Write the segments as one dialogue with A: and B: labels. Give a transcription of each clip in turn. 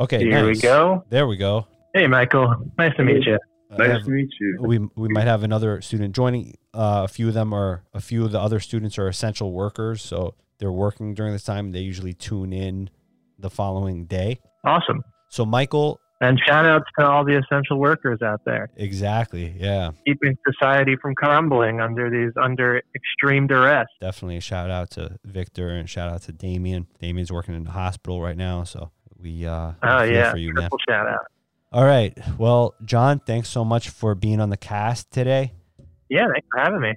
A: Okay,
B: Here we go.
A: There we go.
B: Hey, Michael. Nice to meet you.
C: Nice
A: have-
C: to meet you.
A: we we might have another student joining. Uh, a few of them are a few of the other students are essential workers, so they're working during this time. They usually tune in the following day.
B: Awesome.
A: So Michael,
B: And shout outs to all the essential workers out there,
A: exactly, yeah,
B: keeping society from crumbling under these under extreme duress.
A: definitely a shout out to Victor and shout out to Damien. Damien's working in the hospital right now, so we uh,
B: Oh yeah,
A: for you, man.
B: shout out.
A: All right, well, John, thanks so much for being on the cast today.
B: Yeah, thanks for having me.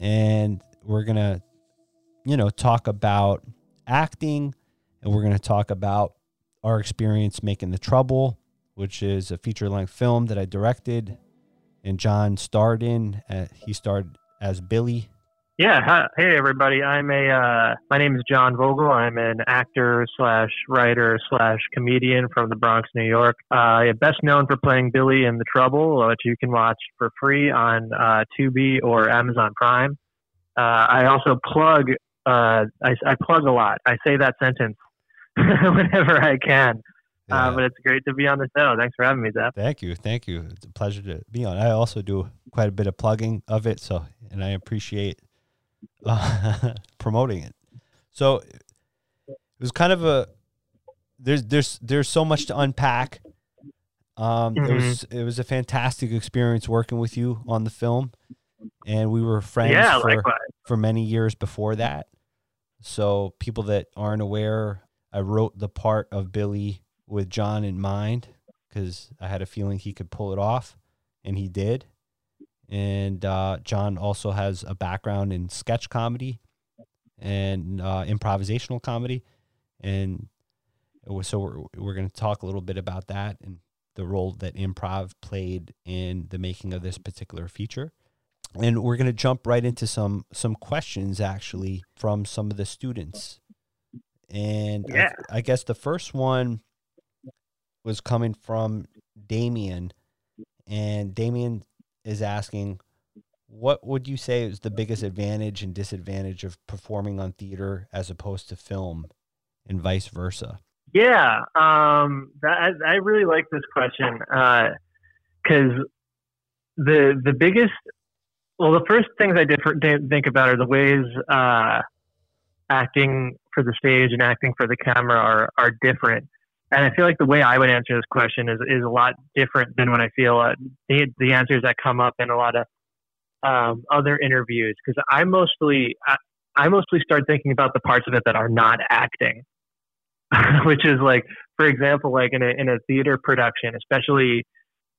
A: and we're gonna, you know, talk about acting, and we're gonna talk about our experience making The Trouble, which is a feature-length film that I directed, and John starred in. Uh, he starred as Billy.
B: Yeah, hi, hey everybody. I'm a uh, my name is John Vogel. I'm an actor slash writer slash comedian from the Bronx, New York. Uh, best known for playing Billy in The Trouble, which you can watch for free on uh, Tubi or Amazon Prime. Uh, I also plug. Uh, I, I plug a lot. I say that sentence whenever I can.
A: Yeah.
B: Uh, but it's great to be on the show. Thanks for having me, Zef.
A: Thank you, thank you. It's a pleasure to be on. I also do quite a bit of plugging of it, so and I appreciate uh, promoting it. So it was kind of a there's there's there's so much to unpack. Um, It was it was a fantastic experience working with you on the film, and we were friends
B: Yeah,
A: for
B: likewise.
A: for many years before that. So people that aren't aware, I wrote the part of Billy with John in mind because I had a feeling he could pull it off, and he did. And uh, John also has a background in sketch comedy and uh, improvisational comedy, and so we're, we're going to talk a little bit about that and the role that improv played in the making of this particular feature. And we're going to jump right into some some questions actually from some of the students. And I- I, guess the first one was coming from damien. And damien is asking what would you say is the biggest advantage and disadvantage of performing on theater as opposed to film and vice versa
B: Yeah, um, that, I, really like this question because the the biggest, well, the first things I did think about are the ways uh, acting for the stage and acting for the camera are are different. And I feel like the way I would answer this question is is a lot different than when I feel uh, the the answers that come up in a lot of um, other interviews because I mostly I, I mostly start thinking about the parts of it that are not acting. which is like, for example, like in a in a theater production, especially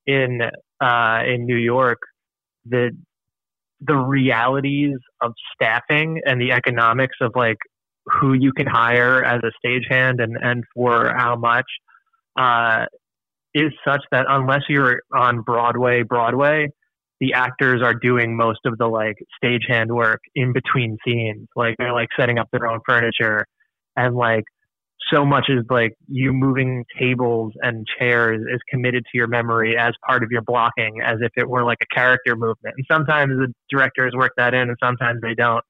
B: in uh, in New York, the the realities of staffing and the economics of like who you can hire as a stagehand and and for how much uh, is such that unless you're on Broadway, Broadway, the actors are doing most of the like stagehand work in between scenes. Like they're like setting up their own furniture and like so much is like you moving tables and chairs is committed to your memory as part of your blocking as if it were like a character movement. And sometimes the directors work that in and sometimes they don't.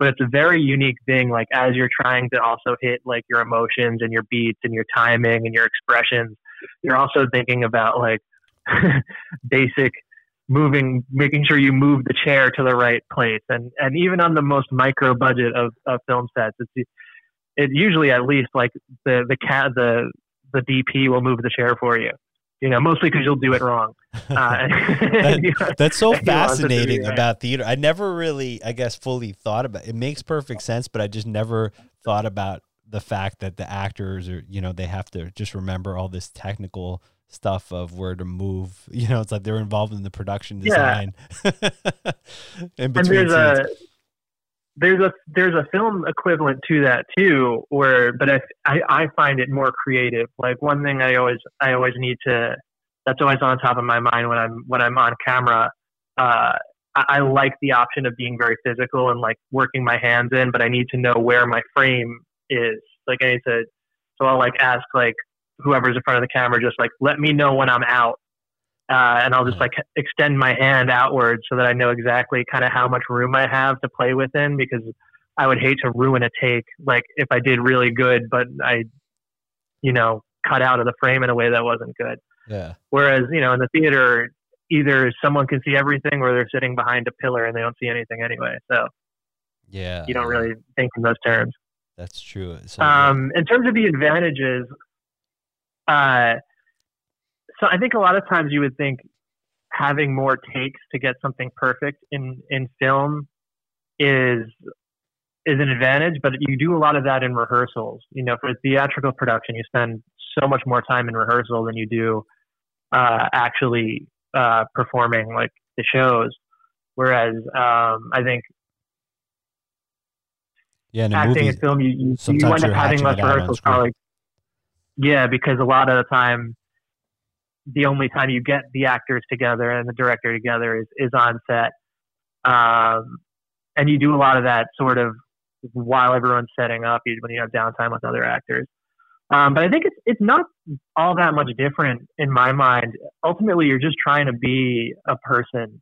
B: But it's a very unique thing, like as you're trying to also hit like your emotions and your beats and your timing and your expressions, you're also thinking about like basic moving making sure you move the chair to the right place and and even on the most micro budget of, of film sets it's it usually at least like the the cat the the DP will move the chair for you. You know, mostly because you'll do it wrong. Uh,
A: That- that's so
B: He wants it to be
A: fascinating
B: right.
A: about theater. I never really, I guess, fully thought about it. makes perfect sense, but I just never thought about the fact that the actors are, you know, they have to just remember all this technical stuff of where to move. You know, it's like they're involved in the production
B: Yeah.
A: design. in
B: and
A: between
B: there's a there's a there's a film equivalent to that too where but I, I i find it more creative like one thing i always i always need to that's always on top of my mind when i'm when i'm on camera. Uh I, I like the option of being very physical and like working my hands in but i need to know where my frame is. Like i need to so i'll like ask like whoever's in front of the camera just like let me know when i'm out. Uh, and I'll just like extend my hand outward so that I know exactly kind of how much room I have to play within because I would hate to ruin a take like if I did really good but I you know cut out of the frame in a way that wasn't good.
A: Yeah.
B: Whereas, you know, in the theater, either someone can see everything or they're sitting behind a pillar and they don't see anything anyway. So
A: Yeah.
B: you don't really think in those terms.
A: That's true. So
B: Um, in terms of the advantages, uh, so I think a lot of times you would think having more takes to get something perfect in in film is is an advantage, but you do a lot of that in rehearsals. You know, for theatrical production, you spend so much more time in rehearsal than you do uh, actually uh, performing like the shows. Whereas um, I think
A: yeah, in a
B: acting
A: movie,
B: in film, you, you, you end up having less
A: it out on
B: rehearsals. Probably, yeah, because a lot of the time, the only time you get the actors together and the director together is, is on set, um, and you do a lot of that sort of while everyone's setting up you- when you have downtime with other actors. Um, but I think it's it's not all that much different in my mind. Ultimately, you're just trying to be a person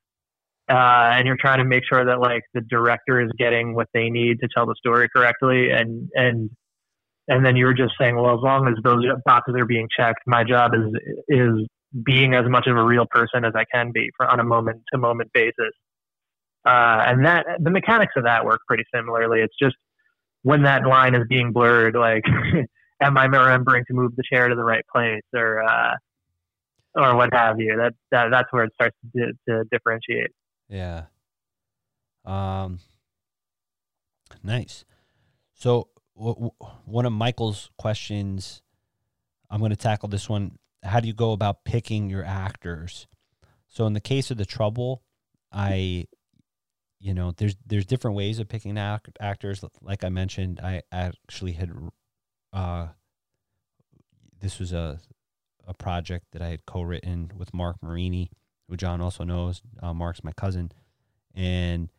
B: uh, and you're trying to make sure that like the director is getting what they need to tell the story correctly and and and then you're just saying well as long as those boxes are being checked my job is is being as much of a real person as i can be for on a moment to moment basis uh, and that the mechanics of that work pretty similarly it's just when that line is being blurred like am i remembering to move the chair to the right place or uh, or what have you that, that that's where it starts to, to differentiate
A: Yeah. Um. Nice. So w- w- one of Michael's questions, I'm going to tackle this one. How do you go about picking your actors? So in the case of the trouble, I, you know, there's there's different ways of picking act- actors. Like I mentioned, I actually had, uh, this was a a project that I had co-written with Mark Marini, who John also knows. Uh, Mark's my cousin, and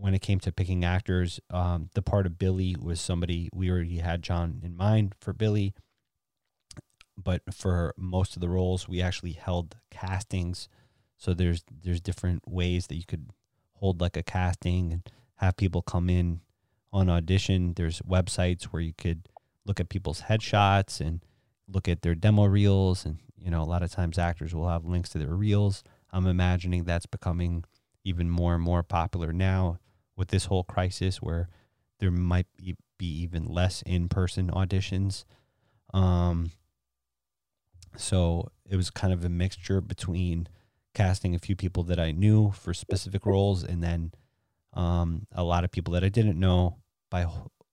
A: when it came to picking actors, um, the part of Billy was somebody we already had John in mind for Billy, but for most of the roles, we actually held castings. So there's there's different ways that you could hold like a casting and have people come in on audition. There's websites where you could look at people's headshots and look at their demo reels and you know a lot of times actors will have links to their reels i'm imagining that's becoming even more and more popular now with this whole crisis where there might be be even less in-person auditions um so it was kind of a mixture between casting a few people that i knew for specific roles and then um a lot of people that i didn't know by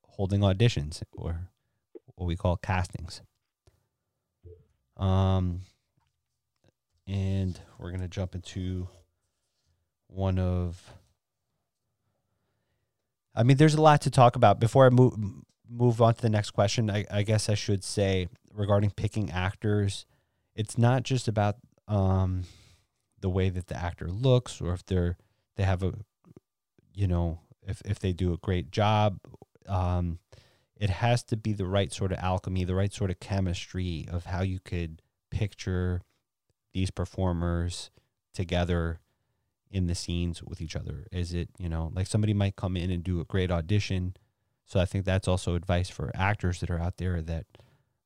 A: holding auditions or what we call castings um, and we're gonna jump into one of. I mean, there's a lot to talk about. Before I move move on to the next question, I, I guess I should say regarding picking actors, it's not just about um, the way that the actor looks or if they're they have a, you know, if if they do a great job. Um, it has to be the right sort of alchemy, the right sort of chemistry of how you could picture these performers together in the scenes with each other. Is it, you know, like somebody might come in and do a great audition. So I think that's also advice for actors that are out there that,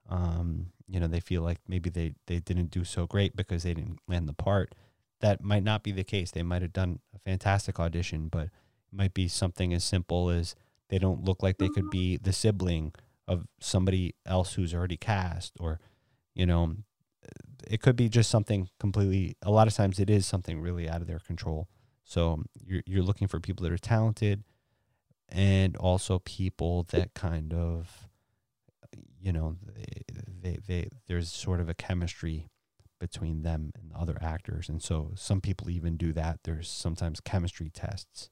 A: um, you know, they feel like maybe they, they didn't do so great because they didn't land the part. That might not be the case. They might have done a fantastic audition, but might be something as simple as they don't look like they could be the sibling of somebody else who's already cast or you know it could be just something completely a lot of times it is something really out of their control. So um, you're, you're looking for people that are talented and also people that kind of you know they, they, they there's sort of a chemistry between them and other actors. And so some people even do that. There's sometimes chemistry tests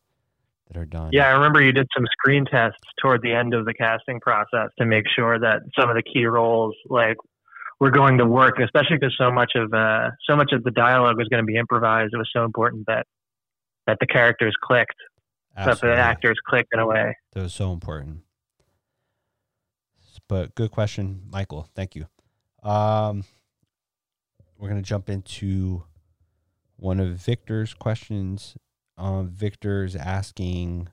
A: that are done
B: Yeah, I remember you did some screen tests toward the end of the casting process to make sure that some of the key roles like were going to work, especially because so much of uh, so much of the dialogue was going to be improvised. It was so important that that the characters clicked, that the actors clicked in a way.
A: That was so important. But good question, Michael. Thank you. Um, we're gonna jump into one of Victor's questions. Um, Victor's asking,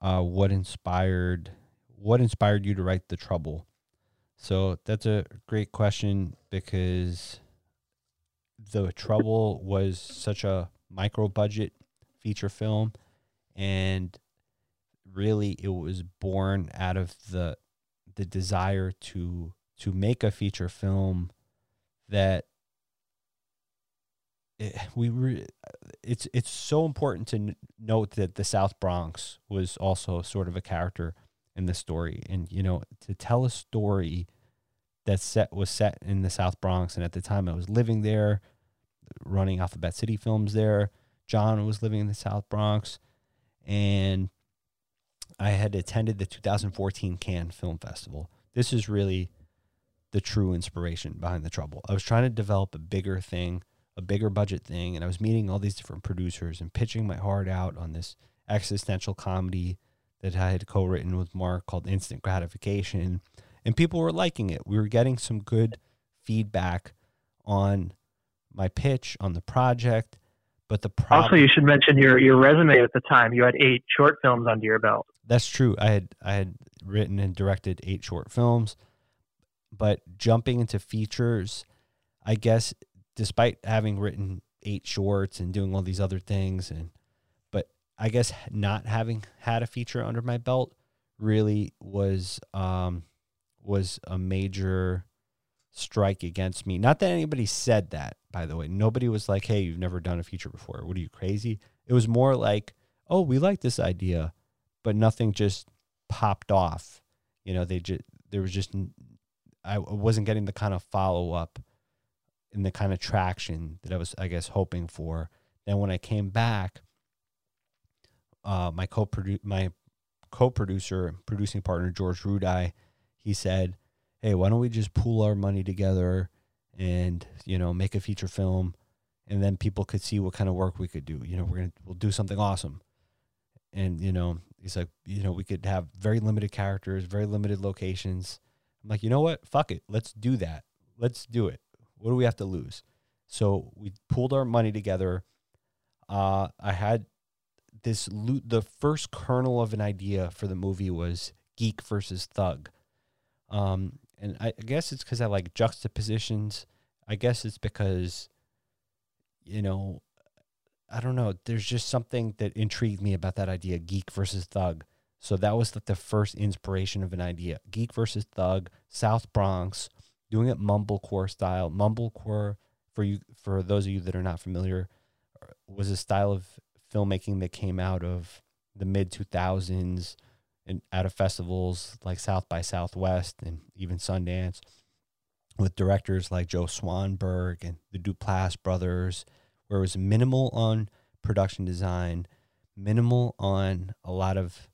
A: uh, what inspired what inspired you to write the trouble? So that's a great question because the Trouble was such a micro budget feature film and really it was born out of the the desire to to make a feature film that we re, it's it's so important to n- note that the South Bronx was also sort of a character in the story and you know to tell a story that set was set in the South Bronx and at the time I was living there running Alphabet City Films there John was living in the South Bronx and I had attended the 2014 Cannes Film Festival. This is really the true inspiration behind the trouble. I was trying to develop a bigger thing, a bigger budget thing, and I was meeting all these different producers and pitching my heart out on this existential comedy that I had co-written with Mark called Instant Gratification, and people were liking it. We were getting some good feedback on my pitch on the project, but the problem
B: Also, you should mention your, your resume at the time. You had eight short films under your belt.
A: That's true. I had I had written and directed eight short films, but jumping into features, I guess, despite having written eight shorts and doing all these other things, and but I guess not having had a feature under my belt really was um, was a major strike against me. Not that anybody said that, by the way. Nobody was like, "Hey, you've never done a feature before. What are you crazy?" It was more like, "Oh, we like this idea." but nothing just popped off. You know, they just there was just I wasn't getting the kind of follow up and the kind of traction that I was, I guess, hoping for. Then when I came back, uh, my co my co-producer, producing partner George Rudai, he said, "Hey, why don't we just pool our money together and you know make a feature film, and then people could see what kind of work we could do. You know, we're gonna we'll do something awesome." And you know, He's like, you know, we could have very limited characters, very limited locations. I'm like, you know what? Fuck it. Let's do that. Let's do it. What do we have to lose? So we pulled our money together. Uh, I had this loot. The first kernel of an idea for the movie was geek versus thug. Um, and I, I guess it's because I like juxtapositions. I guess it's because, you know, I don't know. There's just something that intrigued me about that idea, geek versus thug. So that was like the first inspiration of an idea. Geek versus thug, South Bronx, doing it mumblecore style. Mumblecore, for you, for those of you that are not familiar, was a style of filmmaking that came out of the mid 2000s and out of festivals like South by Southwest and even Sundance, with directors like Joe Swanberg and the Duplass brothers where it was minimal on production design, minimal on a lot of,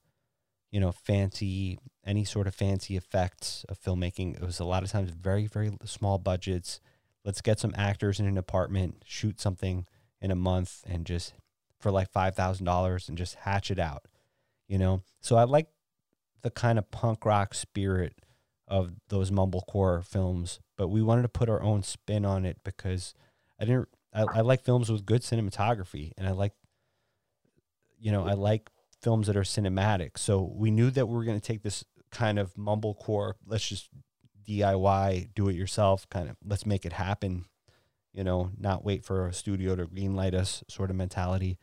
A: you know, fancy, any sort of fancy effects of filmmaking. It was a lot of times very, very small budgets. Let's get some actors in an apartment, shoot something in a month, and just for like $5,000 and just hatch it out, you know? So I like the kind of punk rock spirit of those mumblecore films, but we wanted to put our own spin on it because I didn't I, I like films with good cinematography, and I like, you know, I like films that are cinematic. So we knew that we were going to take this kind of mumblecore, let's just DIY, do it yourself, kind of let's make it happen. You know, not wait for a studio to greenlight us, sort of mentality.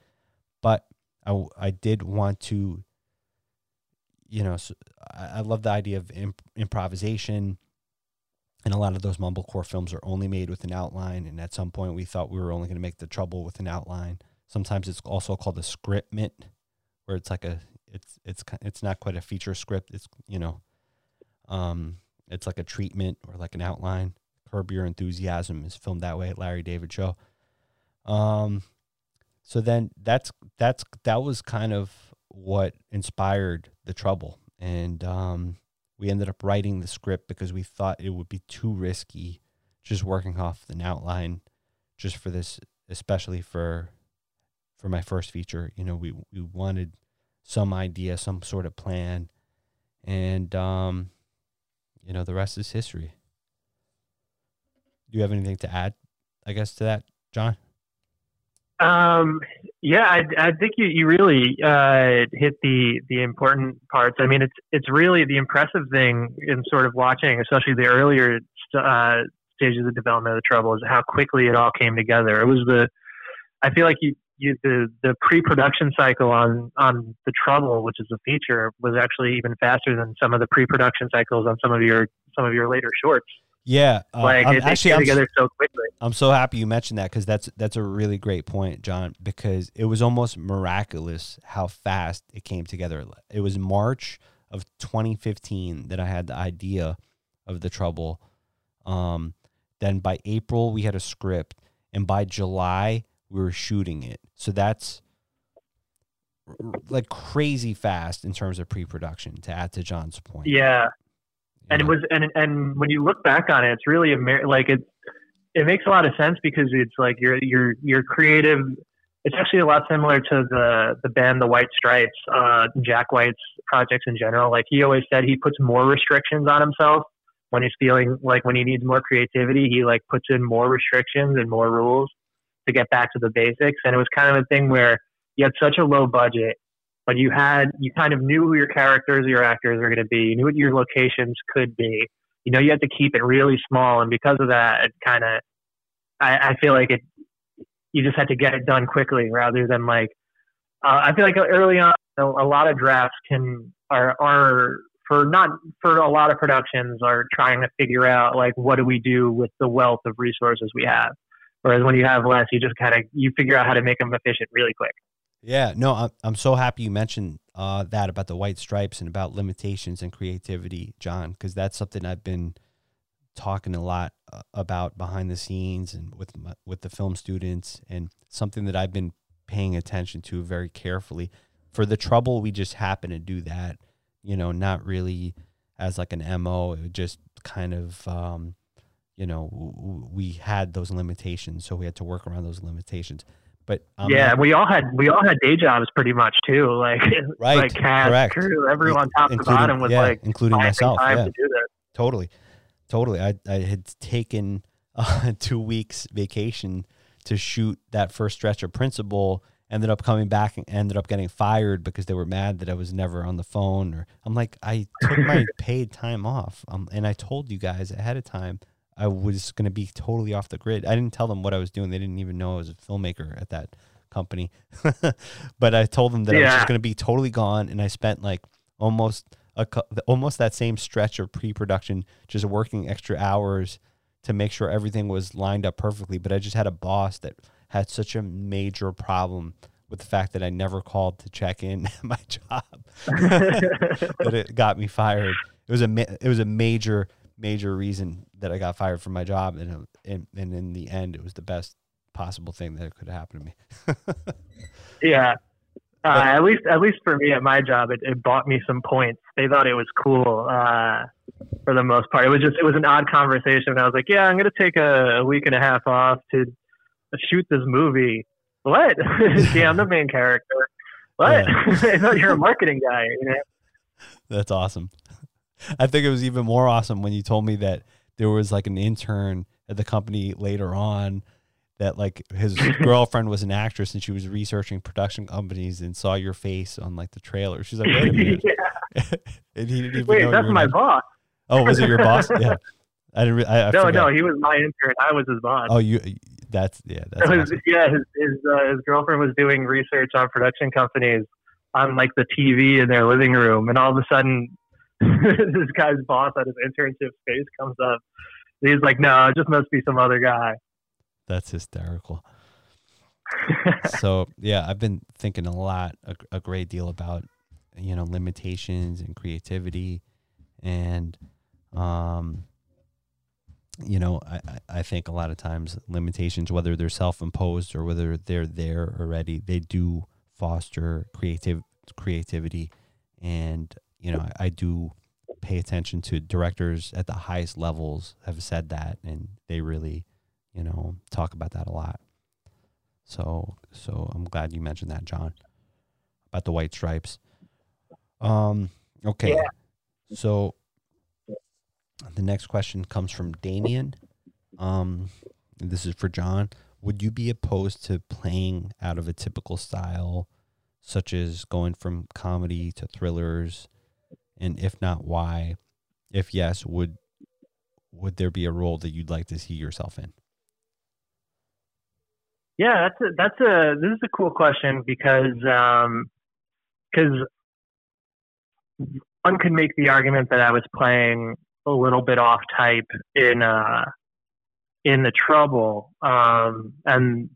A: But I, I did want to, you know, so I, I love the idea of imp- improvisation and a lot of those mumblecore films are only made with an outline. And at some point, we thought we were only going to make the trouble with an outline. Sometimes it's also called a scriptment, where it's like a it's it's it's not quite a feature script. It's you know, um, it's like a treatment or like an outline. Curb Your Enthusiasm is filmed that way at Larry David Show. Um, so then that's that's that was kind of what inspired the trouble, and um, we ended up writing the script because we thought it would be too risky just working off an outline just for this especially for for my first feature you know we we wanted some idea some sort of plan and um you know the rest is history do you have anything to add i guess to that john
B: um Yeah, I, I think you, you really uh, hit the the important parts. I mean, it's it's really the impressive thing in sort of watching, especially the earlier uh, stages of the development of the Trouble, is how quickly it all came together. It was the I feel like you, you the the pre-production cycle on on the Trouble, which is a feature, was actually even faster than some of the pre-production cycles on some of your some of your later shorts.
A: Yeah,
B: uh, like
A: I'm,
B: it, actually, I'm, together so quickly.
A: I'm so happy you mentioned that because that's that's a really great point, John. Because it was almost miraculous how fast it came together. It was March of 2015 that I had the idea of the trouble. Um, then by April we had a script, and by July we were shooting it. So that's like crazy fast in terms of pre-production. To add to John's point,
B: yeah, and it was and and when you look back on it, it's really like it it makes a lot of sense because it's like your your your creative. It's actually a lot similar to the the band the White Stripes, uh, Jack White's projects in general. Like he always said, he puts more restrictions on himself when he's feeling like when he needs more creativity. He like puts in more restrictions and more rules to get back to the basics. And it was kind of a thing where you had such a low budget but you had you kind of knew who your characters or your actors were going to be. You knew what your locations could be. You know, you had to keep it really small, and because of that, it kind of I, I feel like it. You just had to get it done quickly rather than like. Uh, I feel like early on, a, a lot of drafts can are are for not for a lot of productions are trying to figure out like what do we do with the wealth of resources we have. Whereas when you have less, you just kind of you figure out how to make them efficient really quick.
A: Yeah, no, I'm, I'm so happy you mentioned uh, that about the white stripes and about limitations and creativity, John, because that's something I've been talking a lot uh, about behind the scenes and with my, with the film students, and something that I've been paying attention to very carefully. For the trouble, we just happen to do that, you know, not really as like an mo. It just kind of, um, you know, we had those limitations, so we had to work around those limitations. But
B: um, yeah, we all had we all had day jobs pretty much too. Like right, like correct. crew, everyone top including, to bottom was
A: yeah,
B: like
A: including myself. Yeah. To totally, totally. I I had taken uh, two weeks vacation to shoot that first stretch of principal. Ended up coming back and ended up getting fired because they were mad that I was never on the phone. Or I'm like, I took my paid time off, um, and I told you guys ahead of time I was going to be totally off the grid. I didn't tell them what I was doing. They didn't even know I was a filmmaker at that company. but I told them that yeah. I was just going to be totally gone and I spent like almost a almost that same stretch of pre-production just working extra hours to make sure everything was lined up perfectly, but I just had a boss that had such a major problem with the fact that I never called to check in at my job that it got me fired. It was a it was a major major reason that I got fired from my job, and and, and in the end, it was the best possible thing that could happen to me.
B: yeah, uh, at least at least for me at my job, it, it bought me some points. They thought it was cool uh, for the most part. It was just it was an odd conversation. And I was like, yeah, I'm gonna take a, a week and a half off to shoot this movie. What? yeah, I'm the main character. What? Yeah. I thought you're a marketing guy. You know?
A: That's awesome. I think it was even more awesome when you told me that there was like an intern at the company later on that like his girlfriend was an actress and she was researching production companies and saw your face on like the trailer. She's like, wait a minute. yeah. and he didn't even
B: wait,
A: know
B: that's my boss.
A: Oh, was it your boss? Yeah. I didn't. Re- I, I
B: no, forgot. no, he was my intern. I was his boss.
A: Oh, you. That's yeah. That's awesome.
B: Yeah, his his, uh, his girlfriend was doing research on production companies on like the TV in their living room, and all of a sudden this guy's boss at his internship space comes up. He's like, no, it just must be some other guy.
A: That's hysterical. so yeah, I've been thinking a lot, a, a, great deal about you know limitations and creativity, and um, you know, I I think a lot of times limitations, whether they're self imposed or whether they're there already, they do foster creative creativity, and you know, I, I do pay attention to directors at the highest levels have said that, and they really, you know, talk about that a lot. So, so I'm glad you mentioned that, John, about the white stripes. Um, okay. Yeah. So the next question comes from Damien. Um, this is for John. would you be opposed to playing out of a typical style, such as going from comedy to thrillers? And if not, why? If yes, would would there be a role that you'd like to see yourself in?
B: Yeah, that's a, that's a this is a cool question because because um, one could make the argument that I was playing a little bit off type in uh, in the trouble, um, and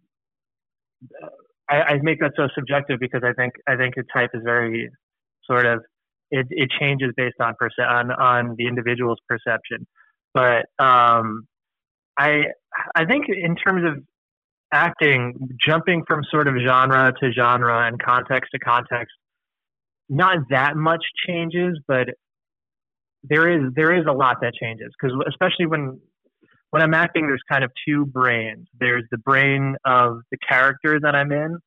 B: I, I make that so subjective because I think I think the type is very sort of it, it changes based on perce- on on the individual's perception. But um, I I think in terms of acting, jumping from sort of genre to genre and context to context, not that much changes, but there is there is a lot that changes because especially when when I'm acting, there's kind of two brains. There's the brain of the character that I'm in,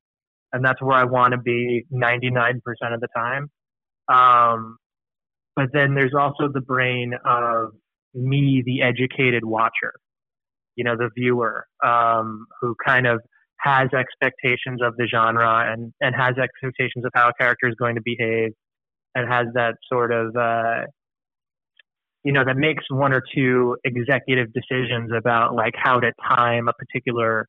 B: and that's where I want to be 99% of the time. Um, but then there's also the brain of me, the educated watcher, you know, the viewer, um, who kind of has expectations of the genre and, and has expectations of how a character is going to behave and has that sort of, uh, you know, that makes one or two executive decisions about like how to time a particular,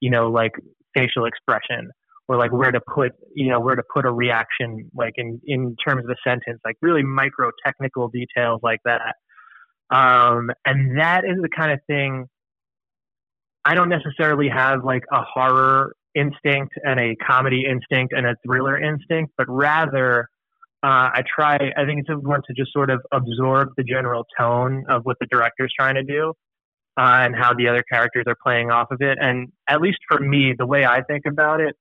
B: you know, like facial expression or like where to put you know where to put a reaction like in in terms of a sentence like really micro technical details like that. Um, and that is the kind of thing i don't necessarily have like a horror instinct and a comedy instinct and a thriller instinct but rather uh, i try i think it's important to just sort of absorb the general tone of what the director's trying to do uh, and how the other characters are playing off of it. And at least for me the way i think about it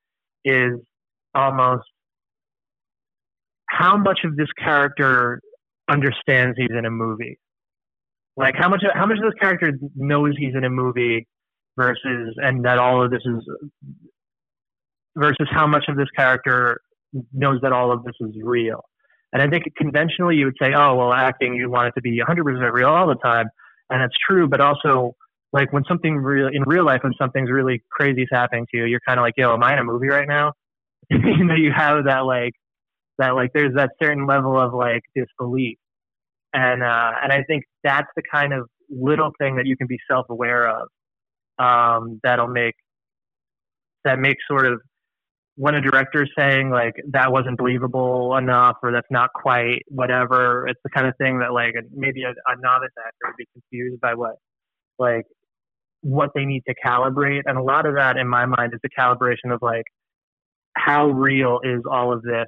B: is almost how much of this character understands he's in a movie. Like how much how much of this character knows he's in a movie versus and that all of this is versus how much of this character knows that all of this is real. And I think conventionally you would say, oh well, acting you want it to be 100% real all the time, and that's true. But also like when something real in real life when something's really crazy is happening to you you're kind of like yo am i in a movie right now? You know you have that like that like there's that certain level of like disbelief. And uh and i think that's the kind of little thing that you can be self-aware of um that'll make that makes sort of when a director's saying like that wasn't believable enough or that's not quite whatever it's the kind of thing that like maybe a, a novice actor would be confused by what like what they need to calibrate. And a lot of that in my mind is the calibration of like, how real is all of this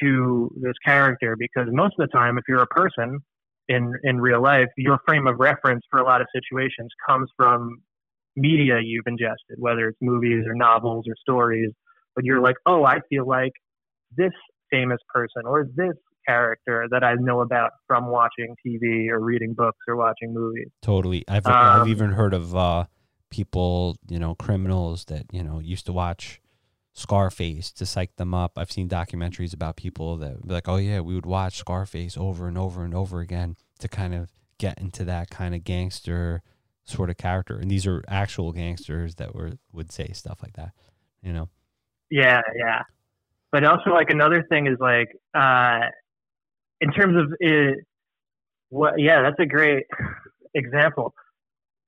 B: to this character? Because most of the time, if you're a person in, in real life, your frame of reference for a lot of situations comes from media you've ingested, whether it's movies or novels or stories. But you're like, oh, I feel like this famous person or this character that I know about from watching TV or reading books or watching movies.
A: Totally. I've um, I've even heard of uh, people, you know, criminals that, you know, used to watch Scarface to psych them up. I've seen documentaries about people that be like, "Oh yeah, we would watch Scarface over and over and over again to kind of get into that kind of gangster sort of character." And these are actual gangsters that were would say stuff like that, you know.
B: Yeah, yeah. But also like another thing is like uh in terms of it, what, yeah, that's a great example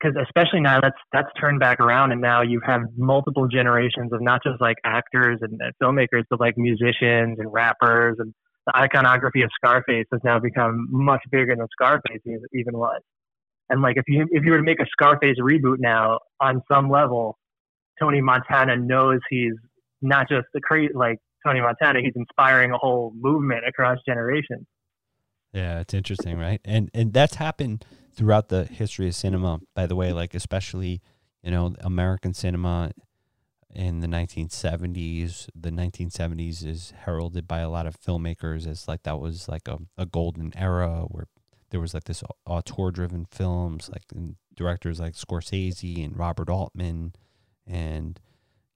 B: because especially now that's that's turned back around and now you have multiple generations of not just like actors and, filmmakers but like musicians and rappers and the iconography of Scarface has now become much bigger than Scarface even was. And like if you if you were to make a Scarface reboot now, on some level, Tony Montana knows he's not just the crazy like Tony Montana, he's inspiring a whole movement across generations.
A: Yeah, it's interesting, right? And and that's happened throughout the history of cinema, by the way, like especially, you know, American cinema in the 1970s. The 1970s is heralded by a lot of filmmakers as like that was like a, a golden era where there was like this auteur driven films, like directors like Scorsese and Robert Altman and,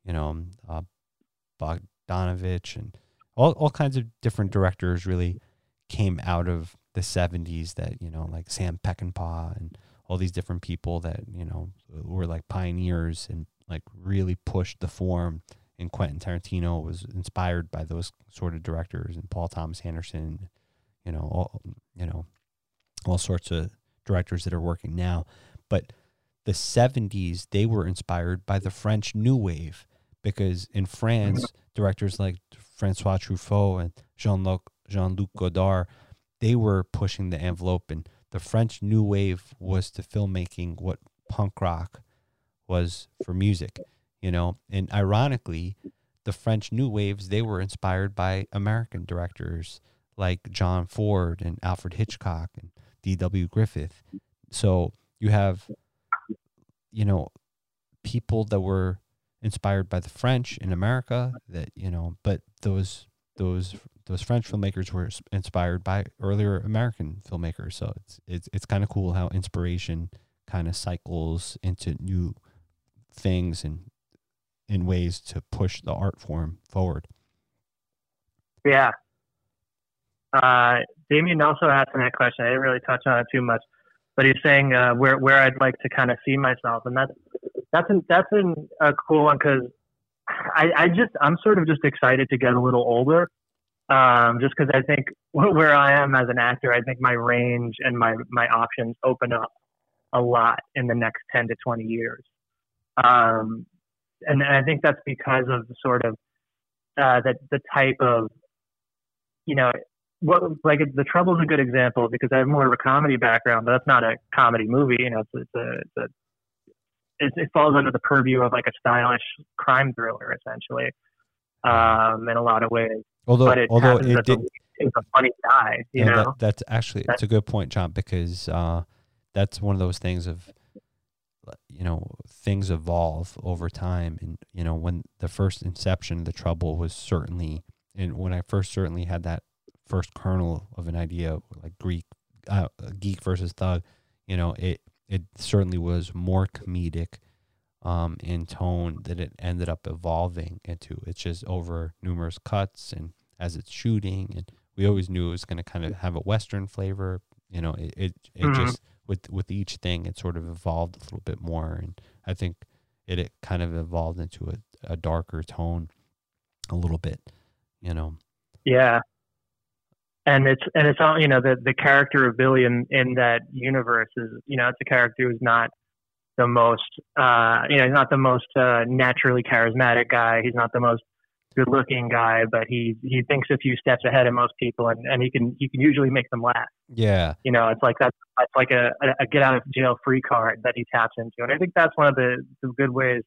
A: you know, uh, Bogdanovich and all, all kinds of different directors really came out of the 70s that, you know, like Sam Peckinpah and all these different people that, you know, were like pioneers and like really pushed the form. And Quentin Tarantino was inspired by those sort of directors, and Paul Thomas Anderson, you know, all you know, all sorts of directors that are working now. But the 70s, they were inspired by the French New Wave because in France, mm-hmm. directors like Francois Truffaut and Jean-Luc, Jean-Luc Godard, they were pushing the envelope. And the French New Wave was to filmmaking what punk rock was for music, you know. And ironically, the French New Waves, they were inspired by American directors like John Ford and Alfred Hitchcock and D.W. Griffith. So you have, you know, people that were inspired by the French in America that, you know, but those those those French filmmakers were inspired by earlier American filmmakers. So it's it's it's kind of cool how inspiration kind of cycles into new things and in ways to push the art form forward.
B: Yeah. Uh, Damien also asked that question. I didn't really touch on it too much, but he's saying uh, where where I'd like to kind of see myself, and that's that's an, that's an, a cool one because I, I just I'm sort of just excited to get a little older, um, just because I think where I am as an actor, I think my range and my my options open up a lot in the next ten to twenty years, um, and I think that's because of the sort of uh, that the type of you know what like the trouble is a good example because I have more of a comedy background, but that's not a comedy movie. You know, it's, it's a, it's a it, it, falls under the purview of like a stylish crime thriller, essentially, um, in a lot of ways.
A: Although,
B: but it
A: although it did,
B: it's a funny guy, you
A: yeah,
B: know.
A: That, that's actually it's a good point, John, because uh, that's one of those things of you know things evolve over time, and you know when the first inception of the trouble was certainly, and when I first certainly had that first kernel of an idea, like Greek, uh, geek versus thug, you know, it it certainly was more comedic um, in tone that it ended up evolving into. It's just over numerous cuts and as it's shooting, and we always knew it was going to kind of have a western flavor. You know, it it, it mm-hmm. just with with each thing, it sort of evolved a little bit more, and I think it, it kind of evolved into a, a darker tone a little bit. You know.
B: Yeah, and it's and it's all you know the the character of Billy in in that universe is you know it's a character who's not the most uh you know he's not the most uh, naturally charismatic guy. He's not the most good looking guy but he he thinks a few steps ahead of most people and and he can he can usually make them laugh.
A: Yeah.
B: You know it's like that's that's like a, a get out of jail free card that he taps into. And I think that's one of the, the good ways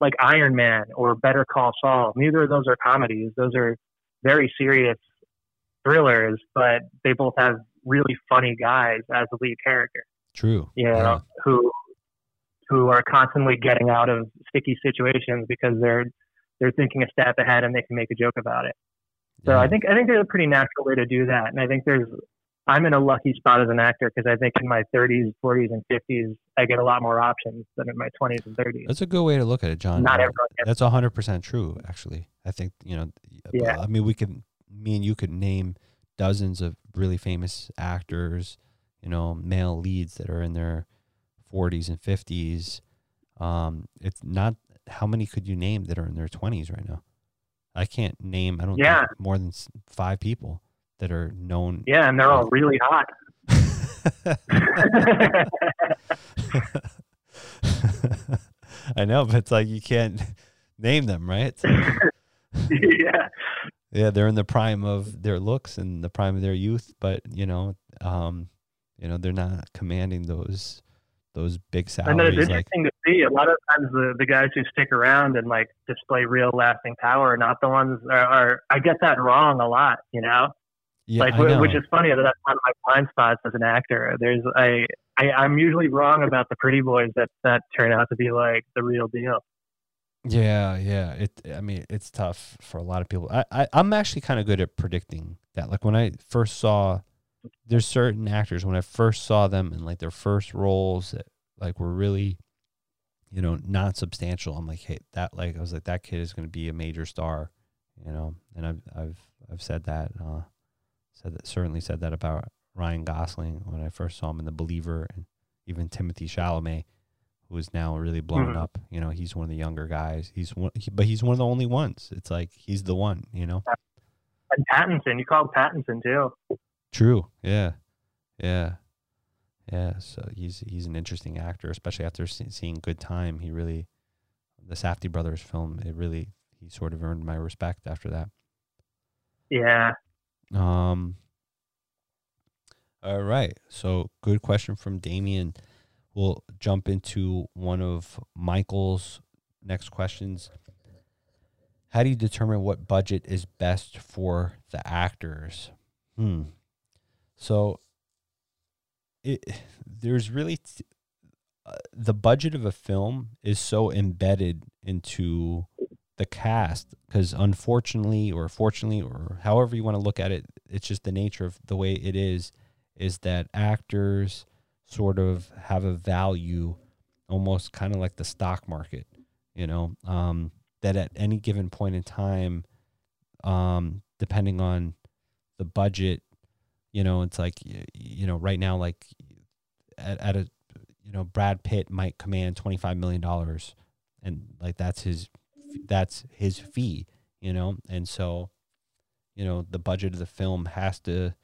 B: like Iron Man or Better Call Saul. Neither of those are comedies. Those are very serious thrillers, but they both have really funny guys as the lead character.
A: True.
B: You know, yeah. who who are constantly getting out of sticky situations because they're they're thinking a step ahead and they can make a joke about it. So yeah. I think I think there's a pretty natural way to do that, and I think there's I'm in a lucky spot as an actor because I think in my 30s, 40s, and 50s I get a lot more options than in my 20s and 30s.
A: That's a good way to look at it, John.
B: Not everyone.
A: That's 100 percent true. Actually, I think you know. Yeah. I mean, we can me and you could name dozens of really famous actors, you know, male leads that are in their 40s and 50s. Um, it's not how many could you name that are in their 20s right now? I can't name. I don't yeah. more than five people that are known.
B: Yeah, and they're all really hot.
A: I know, but it's like you can't name them, right?
B: yeah,
A: yeah, they're in the prime of their looks and the prime of their youth, but you know, um, you know, they're not commanding those those big salaries.
B: And then it's interesting like, to see. A lot of times, the the guys who stick around and like display real lasting power are not the ones. Are, are I get that wrong a lot, you know.
A: Yeah,
B: like, which is funny. that That's one of my blind spots as an actor. There's I, I I'm usually wrong about the pretty boys that that turn out to be like the real deal.
A: Yeah, yeah. It. I mean, it's tough for a lot of people. I, I I'm actually kind of good at predicting that. Like when I first saw, there's certain actors when I first saw them in like their first roles that like were really, you know, not substantial. I'm like, hey, that like I was like that kid is going to be a major star, you know. And I've I've I've said that. Uh, said that certainly said that about Ryan Gosling when I first saw him in The Believer, and even Timothée Chalamet who is now really blown
B: Mhm.
A: up. You know, he's one of the younger guys. He's one, he, but he's one of the only ones. It's like he's the one. You know.
B: And Pattinson, you called Pattinson too.
A: True. Yeah. Yeah. Yeah. So he's he's an interesting actor, especially after see, seeing Good Time. He really, the Safdie brothers film. It really he sort of earned my respect after that.
B: Yeah.
A: Um. All right. So good question from Damien. We'll jump into one of Michael's next questions. How do you determine what budget is best for the actors? Hmm. So it there's really t- uh, the budget of a film is so embedded into the cast because unfortunately or fortunately or however you want to look at it it's just the nature of the way it is is that actors sort of have a value almost kind of like the stock market you know? Um, that at any given point in time um, depending on the budget you know it's like you know right now like at, at a you know brad pitt might command 25 million dollars and like that's his that's his fee you know? And so you know the budget of the film has to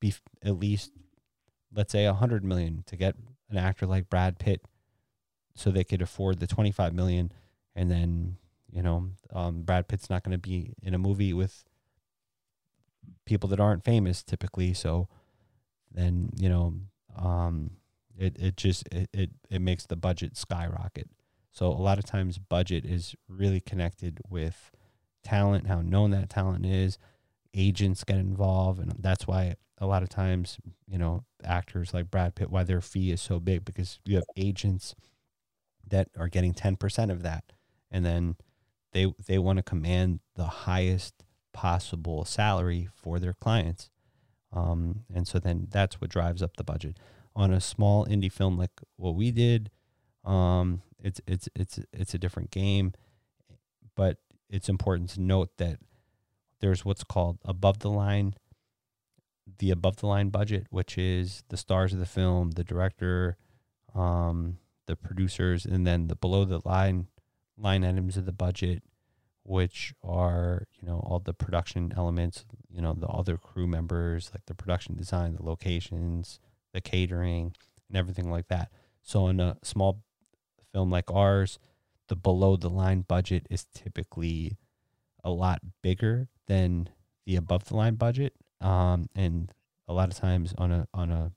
A: be at least let's say a hundred million to get an actor like brad pitt so they could afford the 25 million and then you know um, brad pitt's not going to be in a movie with people that aren't famous typically. So then you know um, it, it just it, it, it makes the budget skyrocket. So a lot of times budget is really connected with talent how known that talent is agents get involved and that's why a lot of times you know actors like brad pitt why their fee is so big because you have agents that are getting 10% of that and then they they want to command the highest possible salary for their clients. Um, and so then that's what drives up the budget. On a small indie film like what we did um, it's it's it's it's a different game but it's important to note that there's what's called above the line the above the line budget which is the stars of the film the director um, the producers and then the below the line line items of the budget which are you know all the production elements you know the other crew members like the production design the locations the catering and everything like that. So in a small film like ours the below the line budget is typically a lot bigger than the above the line budget um, and a lot of times on a on a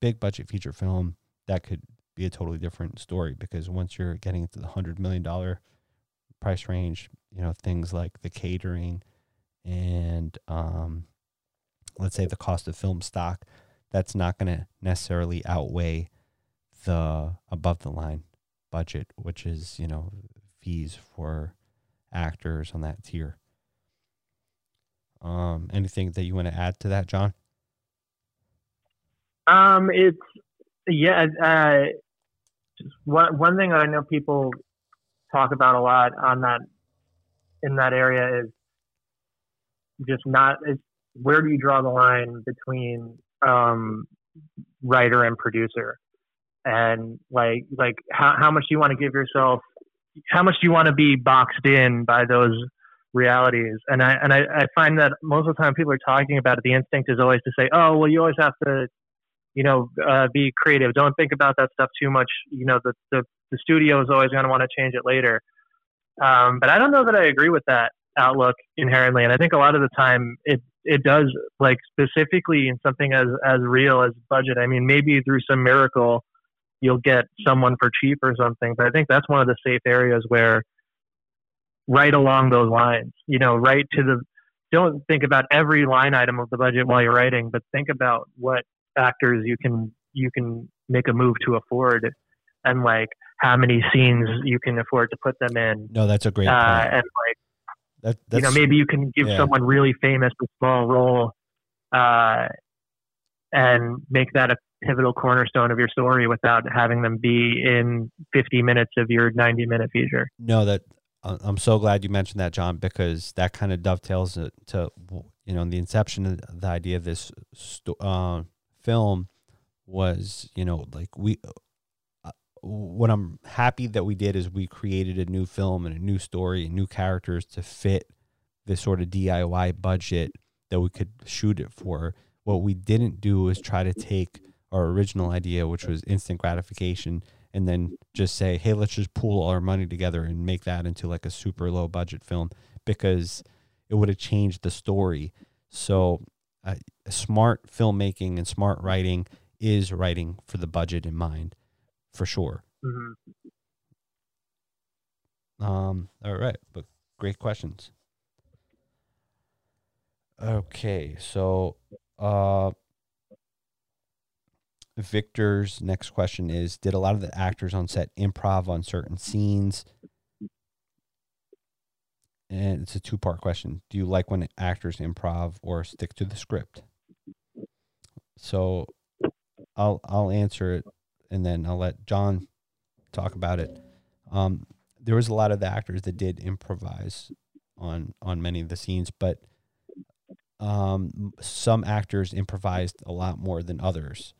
A: big budget feature film that could be a totally different story because once you're getting into the hundred million dollar price range, you know things like the catering and um, let's say the cost of film stock, that's not going to necessarily outweigh the above the line budget, which is you know fees for actors on that tier. Um, anything that you want to add to that, John?
B: Um, it's yeah. Uh, one one thing that I know people talk about a lot on that in that area is just not is where do you draw the line between um, writer and producer, and like like how how much do you want to give yourself? How much do you want to be boxed in by those realities? And I and I, I find that most of the time people are talking about it, the instinct is always to say, oh well, you always have to you know, uh, be creative. Don't think about that stuff too much. You know, the the, the studio is always going to want to change it later. Um, but I don't know that I agree with that outlook inherently. And I think a lot of the time it it does like specifically in something as as real as budget. I mean, maybe through some miracle you'll get someone for cheap or something. But I think that's one of the safe areas where right along those lines, you know, right to the don't think about every line item of the budget while you're writing, but think about what factors you can you can make a move to afford and like how many scenes you can afford to put them in
A: No, that's a great
B: uh,
A: point.
B: and like
A: That,
B: you know maybe you can give
A: yeah.
B: someone really famous a small role uh, and make that a pivotal cornerstone of your story without having them be in 50 minutes of your 90 minute feature
A: No, that I'm so glad you mentioned that, John, because that kind of dovetails to you know the inception of the idea of this uh, film was you know like we uh, what I'm happy that we did is we created a new film and a new story and new characters to fit this sort of DIY budget that we could shoot it for. What we didn't do was try to take our original idea, which was instant gratification, and then just say, hey, let's just pool all our money together and make that into like a super low budget film because it would have changed the story. So, uh, smart filmmaking and smart writing is writing for the budget in mind, for sure.
B: Mm-hmm.
A: Um, all right, but great questions. Okay, so uh Victor's next question is Did a lot of the actors on set improv on certain scenes? And it's a two part question. Do you like when actors improv or stick to the script? So I'll I'll answer it and then I'll let John talk about it. Um, there was a lot of the actors that did improvise on on many of the scenes, but um, some actors improvised a lot more than others.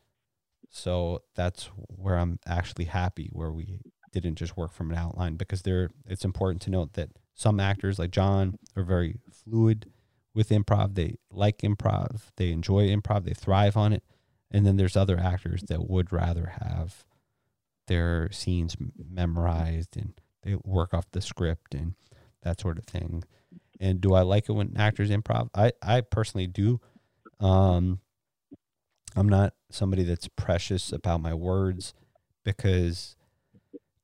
A: So that's where I'm actually happy where we didn't just work from an outline because there it's important to note that some actors like John are very fluid with improv. They like improv, they enjoy improv, they thrive on it. And then there's other actors that would rather have their scenes memorized and they work off the script and that sort of thing. And do I like it when actors improv? I, I personally do. Um, I'm not somebody that's precious about my words because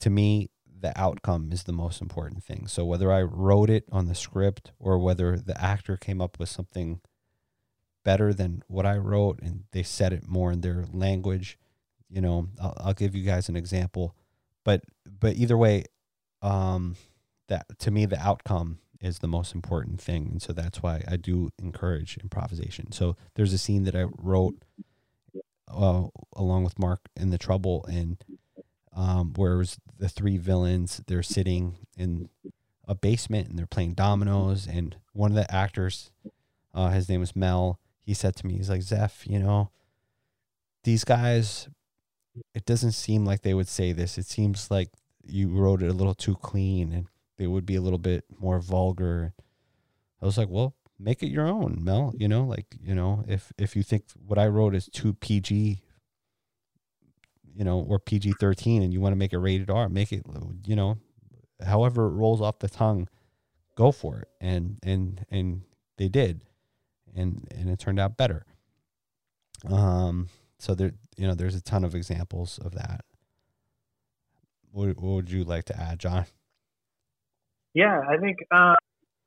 A: to me, the outcome is the most important thing. So whether I wrote it on the script or whether the actor came up with something better than what I wrote and they said it more in their language, you know, I'll, I'll give you guys an example. But but either way, um, that to me the outcome is the most important thing, and so that's why I do encourage improvisation. So there's a scene that I wrote uh, along with Mark in the Trouble, and um, where it was the three villains. They're sitting in a basement and they're playing dominoes, and one of the actors, uh, his name was Mel. He said to me, he's like, Zef, you know, these guys, it doesn't seem like they would say this. It seems like you wrote it a little too clean and they would be a little bit more vulgar. I was like, well, make it your own, Mel. You know, like you know, if if you think what I wrote is too PG, you know, or PG thirteen, and you want to make it rated R, make it, you know, however it rolls off the tongue, go for it. And and and they did, and and it turned out better. Um. So there, you know, there's a ton of examples of that. What, what would you like to add, John?
B: Yeah, I think uh,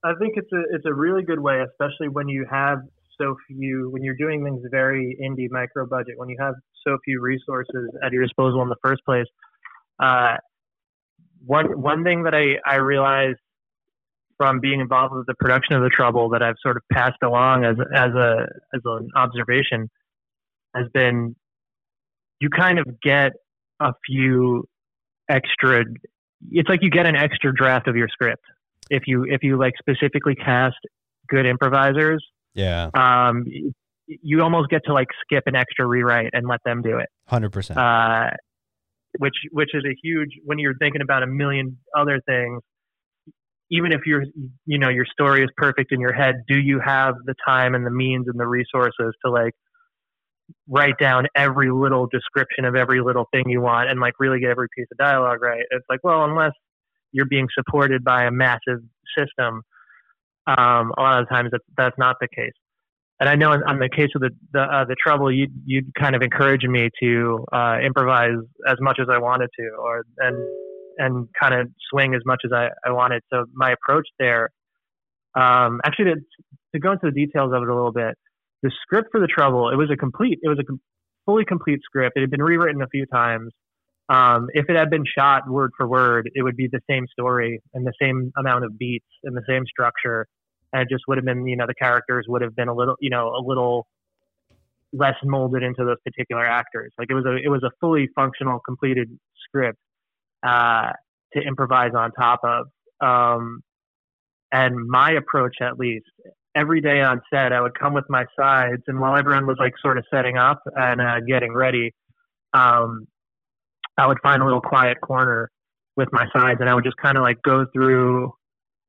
B: I think it's a it's a really good way, especially when you have so few when you're doing things very indie micro budget when you have so few resources at your disposal in the first place. Uh, one one thing that I I realized from being involved with the production of the Trouble that I've sort of passed along as as a as an observation has been you kind of get a few extra it's like you get an extra draft of your script if you if you like specifically cast good improvisers
A: Yeah,
B: um you almost get to like skip an extra rewrite and let them do it.
A: Hundred percent.
B: uh which which is a huge when you're thinking about a million other things even if you're you know your story is perfect in your head do you have the time and the means and the resources to like write down every little description of every little thing you want and like really get every piece of dialogue right? It's like well unless you're being supported by a massive system um, a lot of times that's, that's not the case and I know in, on the case of the the, uh, the trouble, you you kind of encouraged me to uh, improvise as much as I wanted to, or and and kind of swing as much as I, I wanted. So my approach there, um, actually, to, to go into the details of it a little bit, the script for the trouble, it was a complete, it was a com- fully complete script. It had been rewritten a few times. Um, if it had been shot word for word, it would be the same story and the same amount of beats and the same structure. And it just would have been you know the characters would have been a little you know a little less molded into those particular actors. Like it was a it was a fully functional completed script uh, to improvise on top of. Um, and my approach at least every day on set i would come with my sides and while everyone was like sort of setting up and uh, getting ready um, I would find a little quiet corner with my sides, and I would just kind of like go through.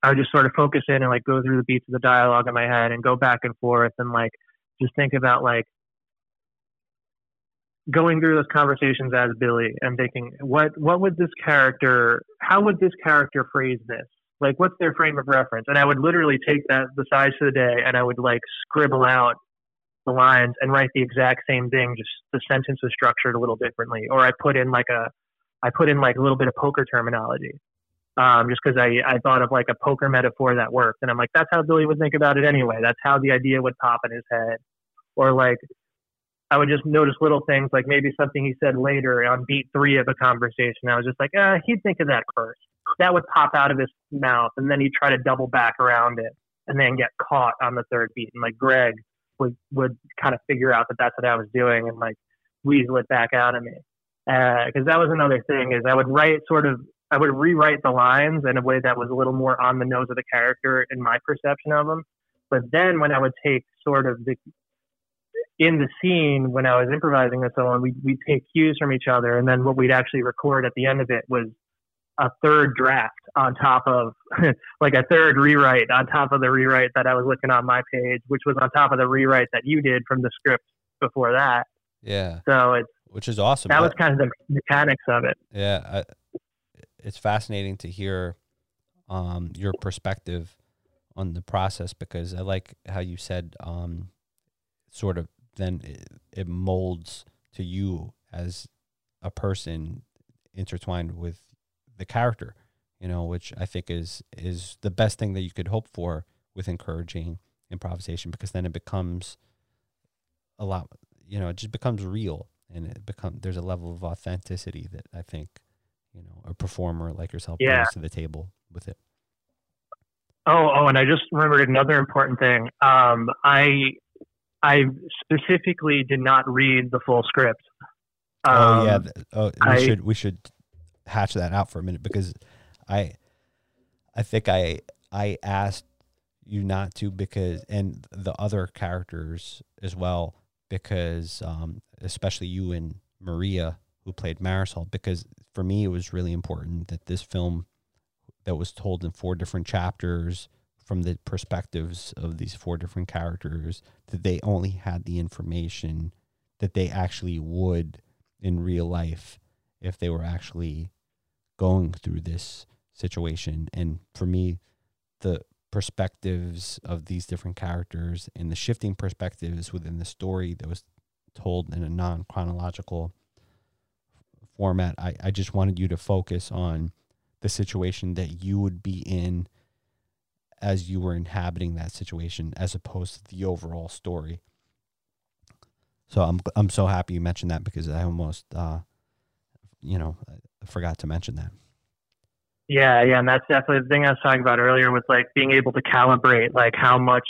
B: I would just sort of focus in and like go through the beats of the dialogue in my head and go back and forth and like just think about like going through those conversations as Billy and thinking, what what would this character, how would this character phrase this? Like, what's their frame of reference? And I would literally take that the sides of the day and I would like scribble out the lines and write the exact same thing. Just the sentence was structured a little differently, or I put in like a, I put in like a little bit of poker terminology. Um, just because I, I thought of like a poker metaphor that worked. And I'm like, that's how Billy would think about it anyway. That's how the idea would pop in his head. Or like, I would just notice little things like maybe something he said later on beat three of a conversation. I was just like, uh, he'd think of that first. That would pop out of his mouth, and then he'd try to double back around it, and then get caught on the third beat. And like Greg would would kind of figure out that that's what I was doing, and like weasel it back out of me. Because uh, that was another thing is I would write sort of I would rewrite the lines in a way that was a little more on the nose of the character in my perception of them. But then when I would take sort of the in the scene when I was improvising and so on, we we take cues from each other, and then what we'd actually record at the end of it was a third draft on top of like a third rewrite on top of the rewrite that I was looking on my page, which was on top of the rewrite that you did from the script before that.
A: Yeah.
B: So it's
A: which is awesome.
B: That was kind of the mechanics of it.
A: Yeah, I, it's fascinating to hear um, your perspective on the process because I like how you said um, sort of then it, it molds to you as a person intertwined with the character, you know, which I think is is the best thing that you could hope for with encouraging improvisation because then it becomes a lot, you know, it just becomes real and it become there's a level of authenticity that I think, you know, a performer like yourself yeah. brings to the table with it.
B: Oh, oh, and I just remembered another important thing. Um, I I specifically did not read the full script.
A: Um, oh yeah, um, oh, we I, should we should hatch that out for a minute because I I think I I asked you not to because and the other characters as well because um, especially you and Maria who played Marisol because for me it was really important that this film that was told in four different chapters from the perspectives of these four different characters that they only had the information that they actually would in real life if they were actually going through this situation and for me the perspectives of these different characters and the shifting perspectives within the story that was told in a non-chronological format I, I just wanted you to focus on the situation that you would be in as you were inhabiting that situation as opposed to the overall story. So I'm I'm so happy you mentioned that because I almost uh, you know I forgot to mention that.
B: Yeah, yeah, and that's definitely the thing I was talking about earlier with like being able to calibrate like how much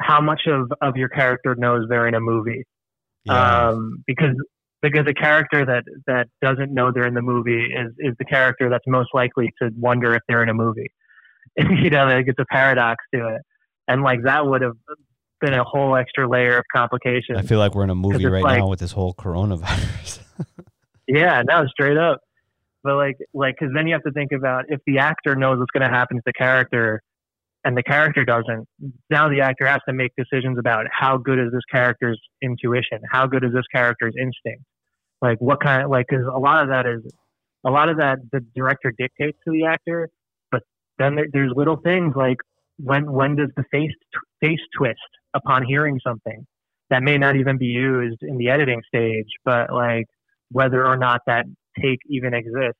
B: how much of, of your character knows they're in a movie. Yeah. Um, because because a character that that doesn't know they're in the movie is is the character that's most likely to wonder if they're in a movie. you know, like it's a paradox to it. And like that would have been a whole extra layer of complication.
A: I feel like we're in a movie right like, now with this whole coronavirus.
B: yeah, no, straight up. But like, like, because then you have to think about if the actor knows what's going to happen to the character, and the character doesn't. Now the actor has to make decisions about how good is this character's intuition, how good is this character's instinct, like what kind of like because a lot of that is a lot of that the director dictates to the actor, but then there, there's little things like when when does the face face twist upon hearing something that may not even be used in the editing stage, but like whether or not that take even exists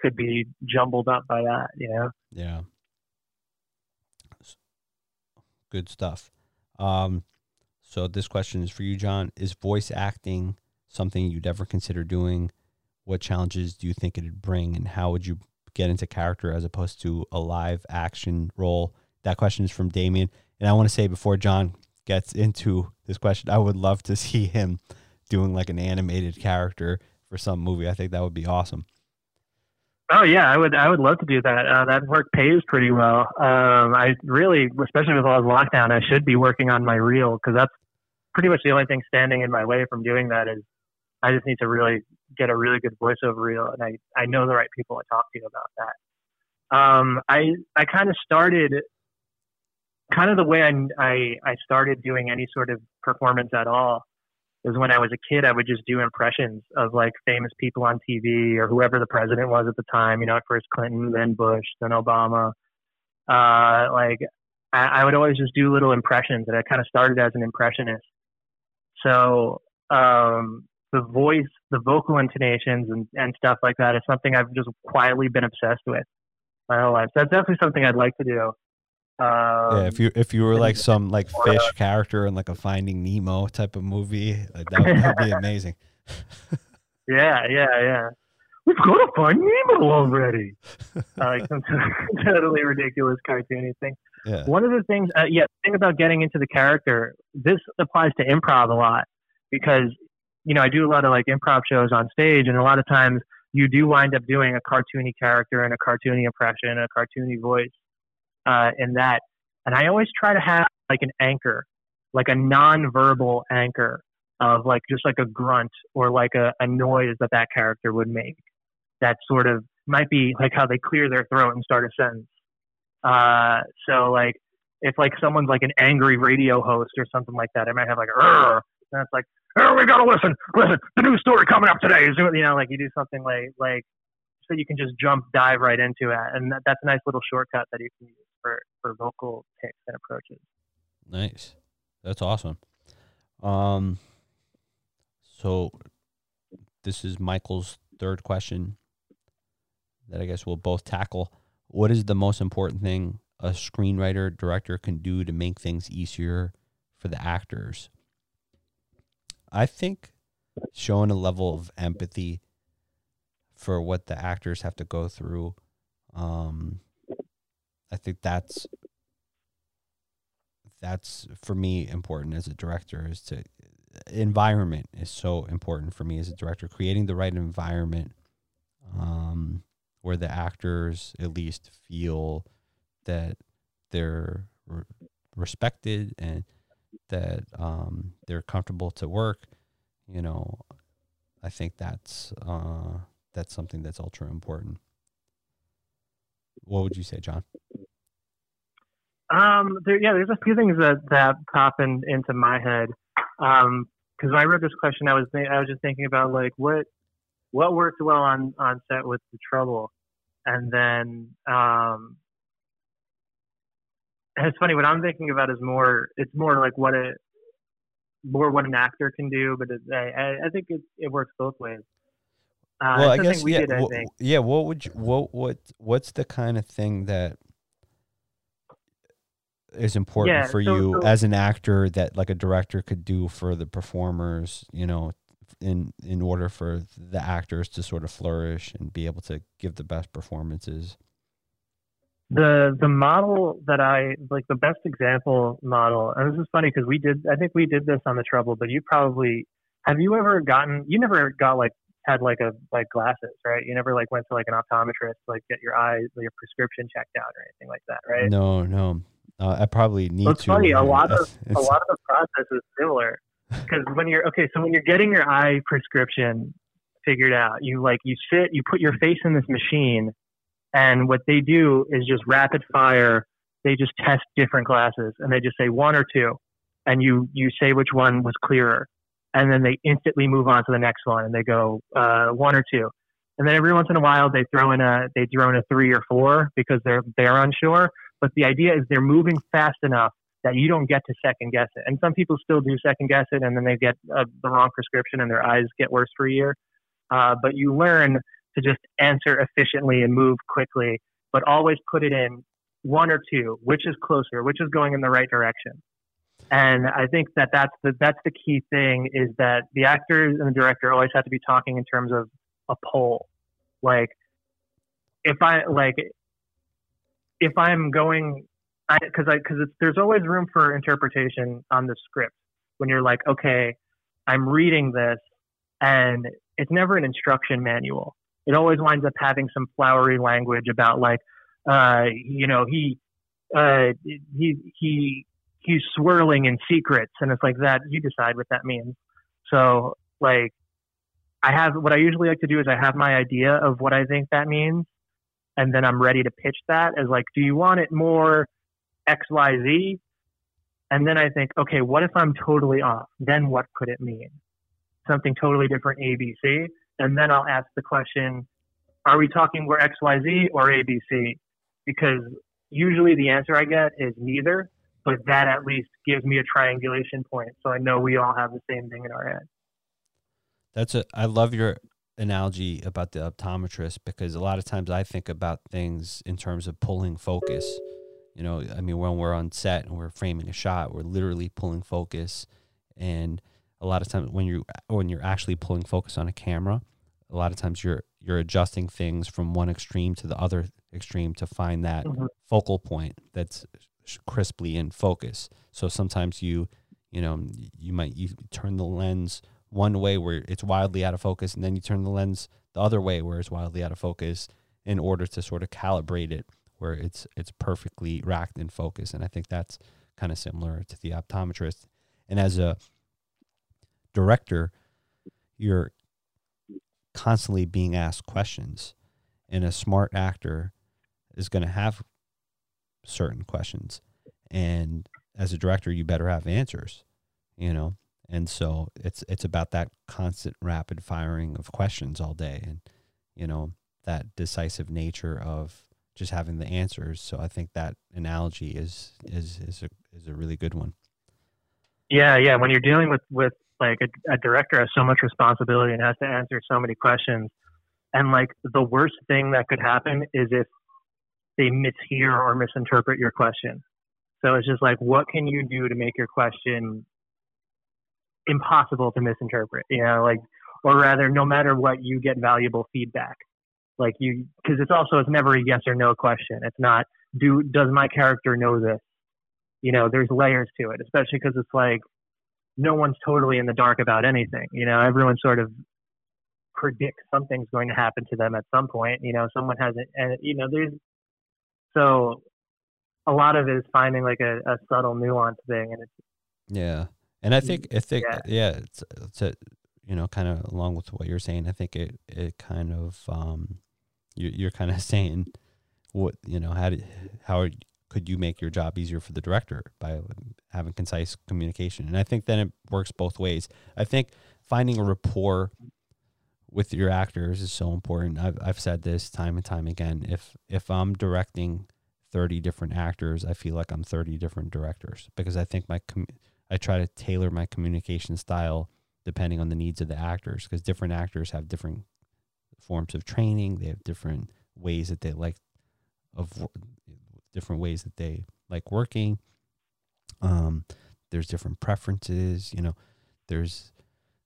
B: could be jumbled up by that, you know?
A: Yeah. Good stuff. Um, so this question is for you, John. Is voice acting something you'd ever consider doing? What challenges do you think it'd bring, and how would you get into character as opposed to a live action role? That question is from Damien. And I want to say before John gets into this question, I would love to see him doing like an animated character for some movie. I think that would be awesome.
B: Oh yeah, I would. I would love to do that. Uh, that work pays pretty well. Um, I really, especially with all the lockdown, I should be working on my reel because that's pretty much the only thing standing in my way from doing that is I just need to really get a really good voiceover reel, and I I know the right people to talk to about that. Um, I I kind of started kind of the way I, I I started doing any sort of performance at all is when I was a kid, I would just do impressions of like famous people on TV or whoever the president was at the time. You know, first Clinton, then Bush, then Obama. Uh, like I, I would always just do little impressions, and I kind of started as an impressionist. So um, the voice, the vocal intonations, and, and stuff like that is something I've just quietly been obsessed with my whole life. So that's definitely something I'd like to do. Um,
A: yeah, if you if you were like some like fish character in like a Finding Nemo type of movie, like that would be amazing.
B: yeah, yeah, yeah. We've got to find Nemo already. like some totally ridiculous cartoony thing.
A: Yeah.
B: One of the things, uh, yeah, the thing about getting into the character, this applies to improv a lot because you know I do a lot of like improv shows on stage, and a lot of times you do wind up doing a cartoony character and a cartoony impression, a cartoony voice uh, in that. And I always try to have like an anchor, like a non-verbal anchor of like just like a grunt or like a, a noise that that character would make. That sort of might be like how they clear their throat and start a sentence. Uh, so like if like someone's like an angry radio host or something like that, I might have like and it's like, oh, we gotta listen, listen, the new story coming up today is you know like you do something like like so you can just jump dive right into it, and that, that's a nice little shortcut that you can use for, for vocal tics and approaches.
A: Nice. That's awesome. Um, so this is Michael's third question that I guess we'll both tackle. What is the most important thing a screenwriter director can do to make things easier for the actors? I think showing a level of empathy for what the actors have to go through um, I think that's that's for me important as a director is to environment is so important for me as a director creating the right environment um, where the actors at least feel that they're re- respected and that um, they're comfortable to work you know i think that's uh, that's something that's ultra important what would you say, John?
B: Um, there, yeah, there's a few things that that pop in, into my head. Um, because when I wrote this question, I was th- I was just thinking about like what what worked well on on set with the trouble, and then um, it's funny what I'm thinking about is more it's more like what it, more what an actor can do, but it, I I think it it works both ways.
A: Uh, well, I guess we yeah, did, I yeah. What would you what what what's the kind of thing that is important yeah, for so, you so, as an actor that like a director could do for the performers? You know, in in order for the actors to sort of flourish and be able to give the best performances.
B: The the model that I like the best example model, and this is funny because we did I think we did this on the Trouble, but you probably have you ever gotten you never got like had like a like glasses, right? You never like went to like an optometrist to like get your eyes, your prescription checked out or anything like that, right?
A: No, no. Uh, I probably need well,
B: it's to. Funny, a lot of a lot of the process is similar because when you're okay, so when you're getting your eye prescription figured out, you like you sit, you put your face in this machine, and what they do is just rapid fire. They just test different glasses, and they just say one or two, and you you say which one was clearer and then they instantly move on to the next one and they go uh, one or two. And then every once in a while they throw in a they throw in a three or four because they're they're unsure. But the idea is they're moving fast enough that you don't get to second guess it. And some people still do second guess it, and then they get uh, the wrong prescription and their eyes get worse for a year. Uh, but you learn to just answer efficiently and move quickly, but always put it in one or two, which is closer, which is going in the right direction. And I think that that's the, that's the key thing is that the actors and the director always have to be talking in terms of a poll. Like, if I, like, if I'm going, because I, because there's always room for interpretation on the script when you're like, okay, I'm reading this and it's never an instruction manual. It always winds up having some flowery language about like, uh, you know, he, uh, he, he he's swirling in secrets and it's like that you decide what that means so like I have what I usually like to do is I have my idea of what I think that means, and then I'm ready to pitch that as like, do you want it more X Y Z? And then I think, okay, what if I'm totally off? Then what could it mean? Something totally different, A B C, and then I'll ask the question, are we talking more X Y Z or A B C? Because usually the answer I get is neither, but that at least gives me a triangulation point, so I know we all have the same thing in our head.
A: That's a. I love your analogy about the optometrist because a lot of times I think about things in terms of pulling focus. You know, I mean, when we're on set and we're framing a shot, we're literally pulling focus, and a lot of times when you when you're actually pulling focus on a camera, a lot of times you're you're adjusting things from one extreme to the other extreme to find that mm-hmm. focal point that's crisply in focus. So sometimes you, you know, you might you turn the lens one way where it's wildly out of focus, and then you turn the lens the other way where it's wildly out of focus in order to sort of calibrate it where it's it's perfectly racked in focus. And I think that's kind of similar to the optometrist. And as a director, you're constantly being asked questions. And a smart actor is going to have certain questions. And as a director, you better have answers, you know? And so it's it's about that constant rapid firing of questions all day and you know that decisive nature of just having the answers. So I think that analogy is is is a is a really good one.
B: Yeah, yeah. When you're dealing with with like a, a director has so much responsibility and has to answer so many questions, and like the worst thing that could happen is if they mishear or misinterpret your question. So it's just like, what can you do to make your question impossible to misinterpret, you know, like, or rather, no matter what, you get valuable feedback. Like you, because it's also it's never a yes or no question. It's not do does my character know this? You know, there's layers to it, especially because it's like no one's totally in the dark about anything. You know, everyone sort of predicts something's going to happen to them at some point. You know, someone has it, and you know, there's so a lot of it is finding like a, a subtle nuance thing, and it's
A: yeah. And I think I think yeah, yeah it's it's a, you know kind of along with what you're saying. I think it it kind of um you you're kind of saying what you know how did how could you make your job easier for the director by having concise communication? And i think then it works both ways. I think finding a rapport with your actors is so important. I've, I've said this time and time again if if i'm directing 30 different actors i feel like i'm 30 different directors because i think my com- I try to tailor my communication style depending on the needs of the actors because different actors have different forms of training. They have different ways that they like of different ways that they like working. Um, there's different preferences. You know, there's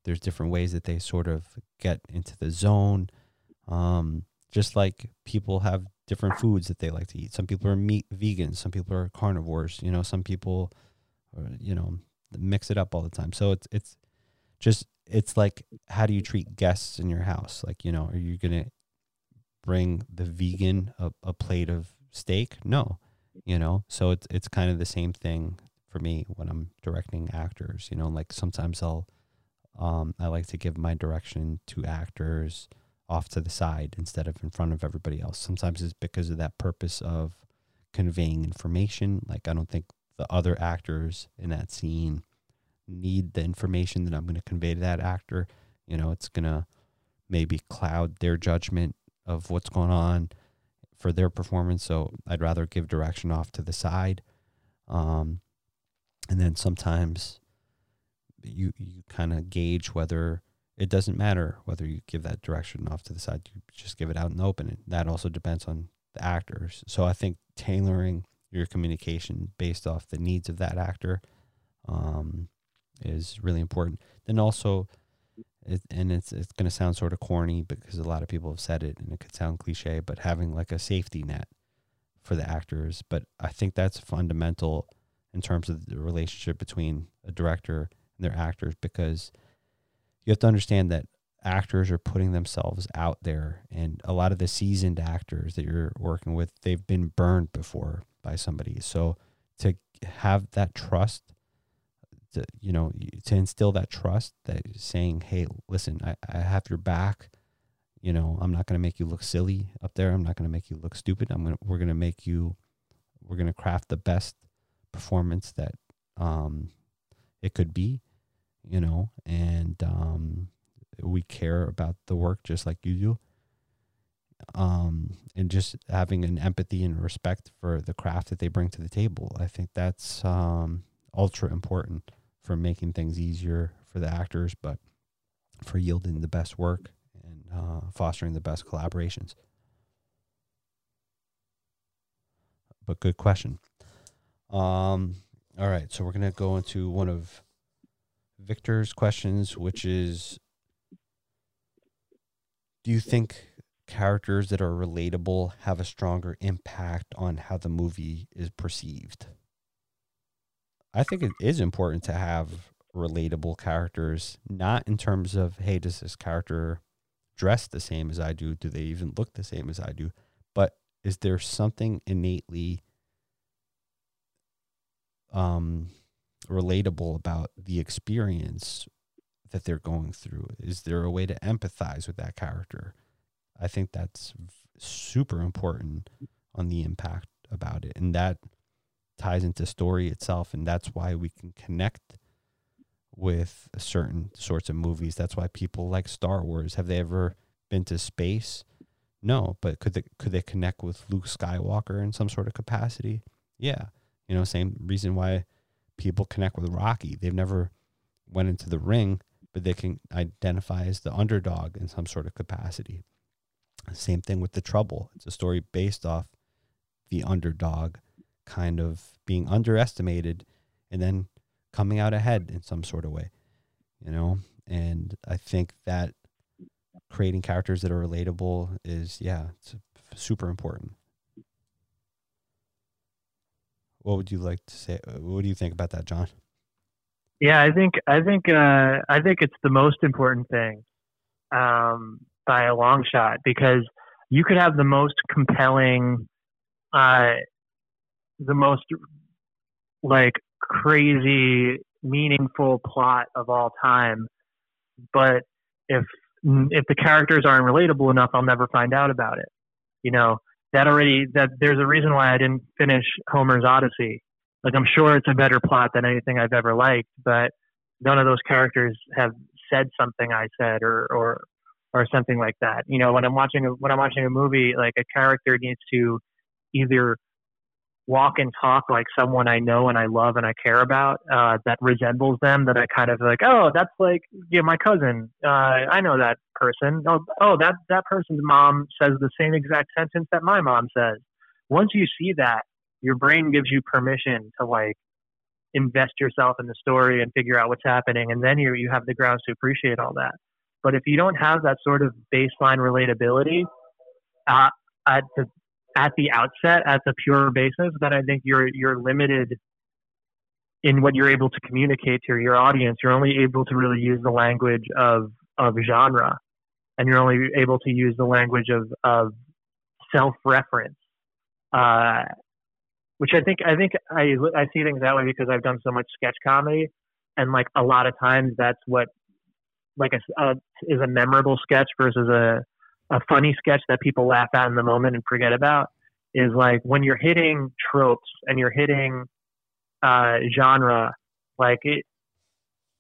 A: there's different ways that they sort of get into the zone. Um, just like people have different foods that they like to eat. Some people are meat vegans. Some people are carnivores. You know, some people, are, you know, mix it up all the time. So it's it's just it's like how do you treat guests in your house? Like, you know, are you gonna bring the vegan a, a plate of steak? No. You know, so it's it's kind of the same thing for me when I'm directing actors. You know, like sometimes I'll um, I like to give my direction to actors off to the side instead of in front of everybody else. Sometimes it's because of that purpose of conveying information. Like I don't think the other actors in that scene need the information that I'm going to convey to that actor. You know, it's going to maybe cloud their judgment of what's going on for their performance. So I'd rather give direction off to the side. Um, and then sometimes you you kind of gauge whether it doesn't matter whether you give that direction off to the side. You just give it out in the open. That also depends on the actors. So I think tailoring your communication based off the needs of that actor um, is really important. Then also, it, and it's it's going to sound sort of corny because a lot of people have said it, and it could sound cliche, but having like a safety net for the actors. But I think that's fundamental in terms of the relationship between a director and their actors because you have to understand that actors are putting themselves out there and a lot of the seasoned actors that you're working with they've been burned before by somebody. So to have that trust to you know to instill that trust that saying hey listen I, I have your back. You know i'm not going to make you look silly up there. I'm not going to make you look stupid. I'm going to we're going to make you we're going to craft the best performance that um it could be you know and um we care about the work just like you do um and just having an empathy and respect for the craft that they bring to the table i think that's um ultra important for making things easier for the actors, but for yielding the best work and uh, fostering the best collaborations. But good question. Um, all right, so we're gonna go into one of Victor's questions, which is: Do you think characters that are relatable have a stronger impact on how the movie is perceived? I think it is important to have relatable characters, not in terms of, hey, does this character dress the same as I do? Do they even look the same as I do? But is there something innately um, relatable about the experience that they're going through? Is there a way to empathize with that character? I think that's super important on the impact about it. And that ties into story itself. And that's why we can connect with certain sorts of movies. That's why people like star wars. Have they ever been to space? No but could they could they connect with luke skywalker in some sort of capacity? Yeah. You know same reason why people connect with rocky. They've never went into the ring but they can identify as the underdog in some sort of capacity same thing with the trouble it's a story based off the underdog kind of being underestimated and then coming out ahead in some sort of way, you know? And I think that creating characters that are relatable is, yeah, it's super important. What would you like to say? What do you think about that, John?
B: Yeah, I think I think uh, I think it's the most important thing um, by a long shot because you could have the most compelling uh, the most like crazy meaningful plot of all time. But if if the characters aren't relatable enough i'll never find out about it. You know that already that there's a reason why i didn't finish homer's odyssey. Like i'm sure it's a better plot than anything i've ever liked but none of those characters have said something i said or or or something like that. You know when i'm watching a when i'm watching a movie like a character needs to either walk and talk like someone I know and I love and I care about uh, that resembles them that I kind of like oh that's like yeah my cousin. Uh, I know that person. Oh oh that that person's mom says the same exact sentence that my mom says. Once you see that your brain gives you permission to like invest yourself in the story and figure out what's happening and then you you have the grounds to appreciate all that but if you don't have that sort of baseline relatability uh, at the at the outset as a pure basis, then I think you're you're limited in what you're able to communicate to your audience. You're only able to really use the language of of genre, and you're only able to use the language of of self reference. Uh, which I think I think I I see things that way because I've done so much sketch comedy, and like a lot of times that's what like a, a is a memorable sketch versus a a funny sketch that people laugh at in the moment and forget about is like when you're hitting tropes and you're hitting uh, genre, like it,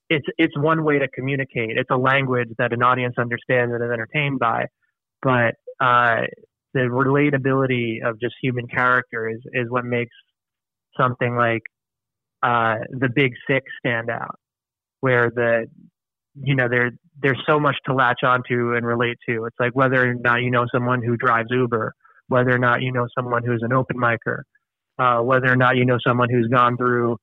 B: it's it's one way to communicate. It's a language that an audience understands and is entertained by, but uh, the relatability of just human character is is what makes something like uh, the Big Sick stand out, where the you know there there's so much to latch onto and relate to. It's like whether or not you know someone who drives Uber, whether or not you know someone who's an open micer, uh, whether or not you know someone who's gone through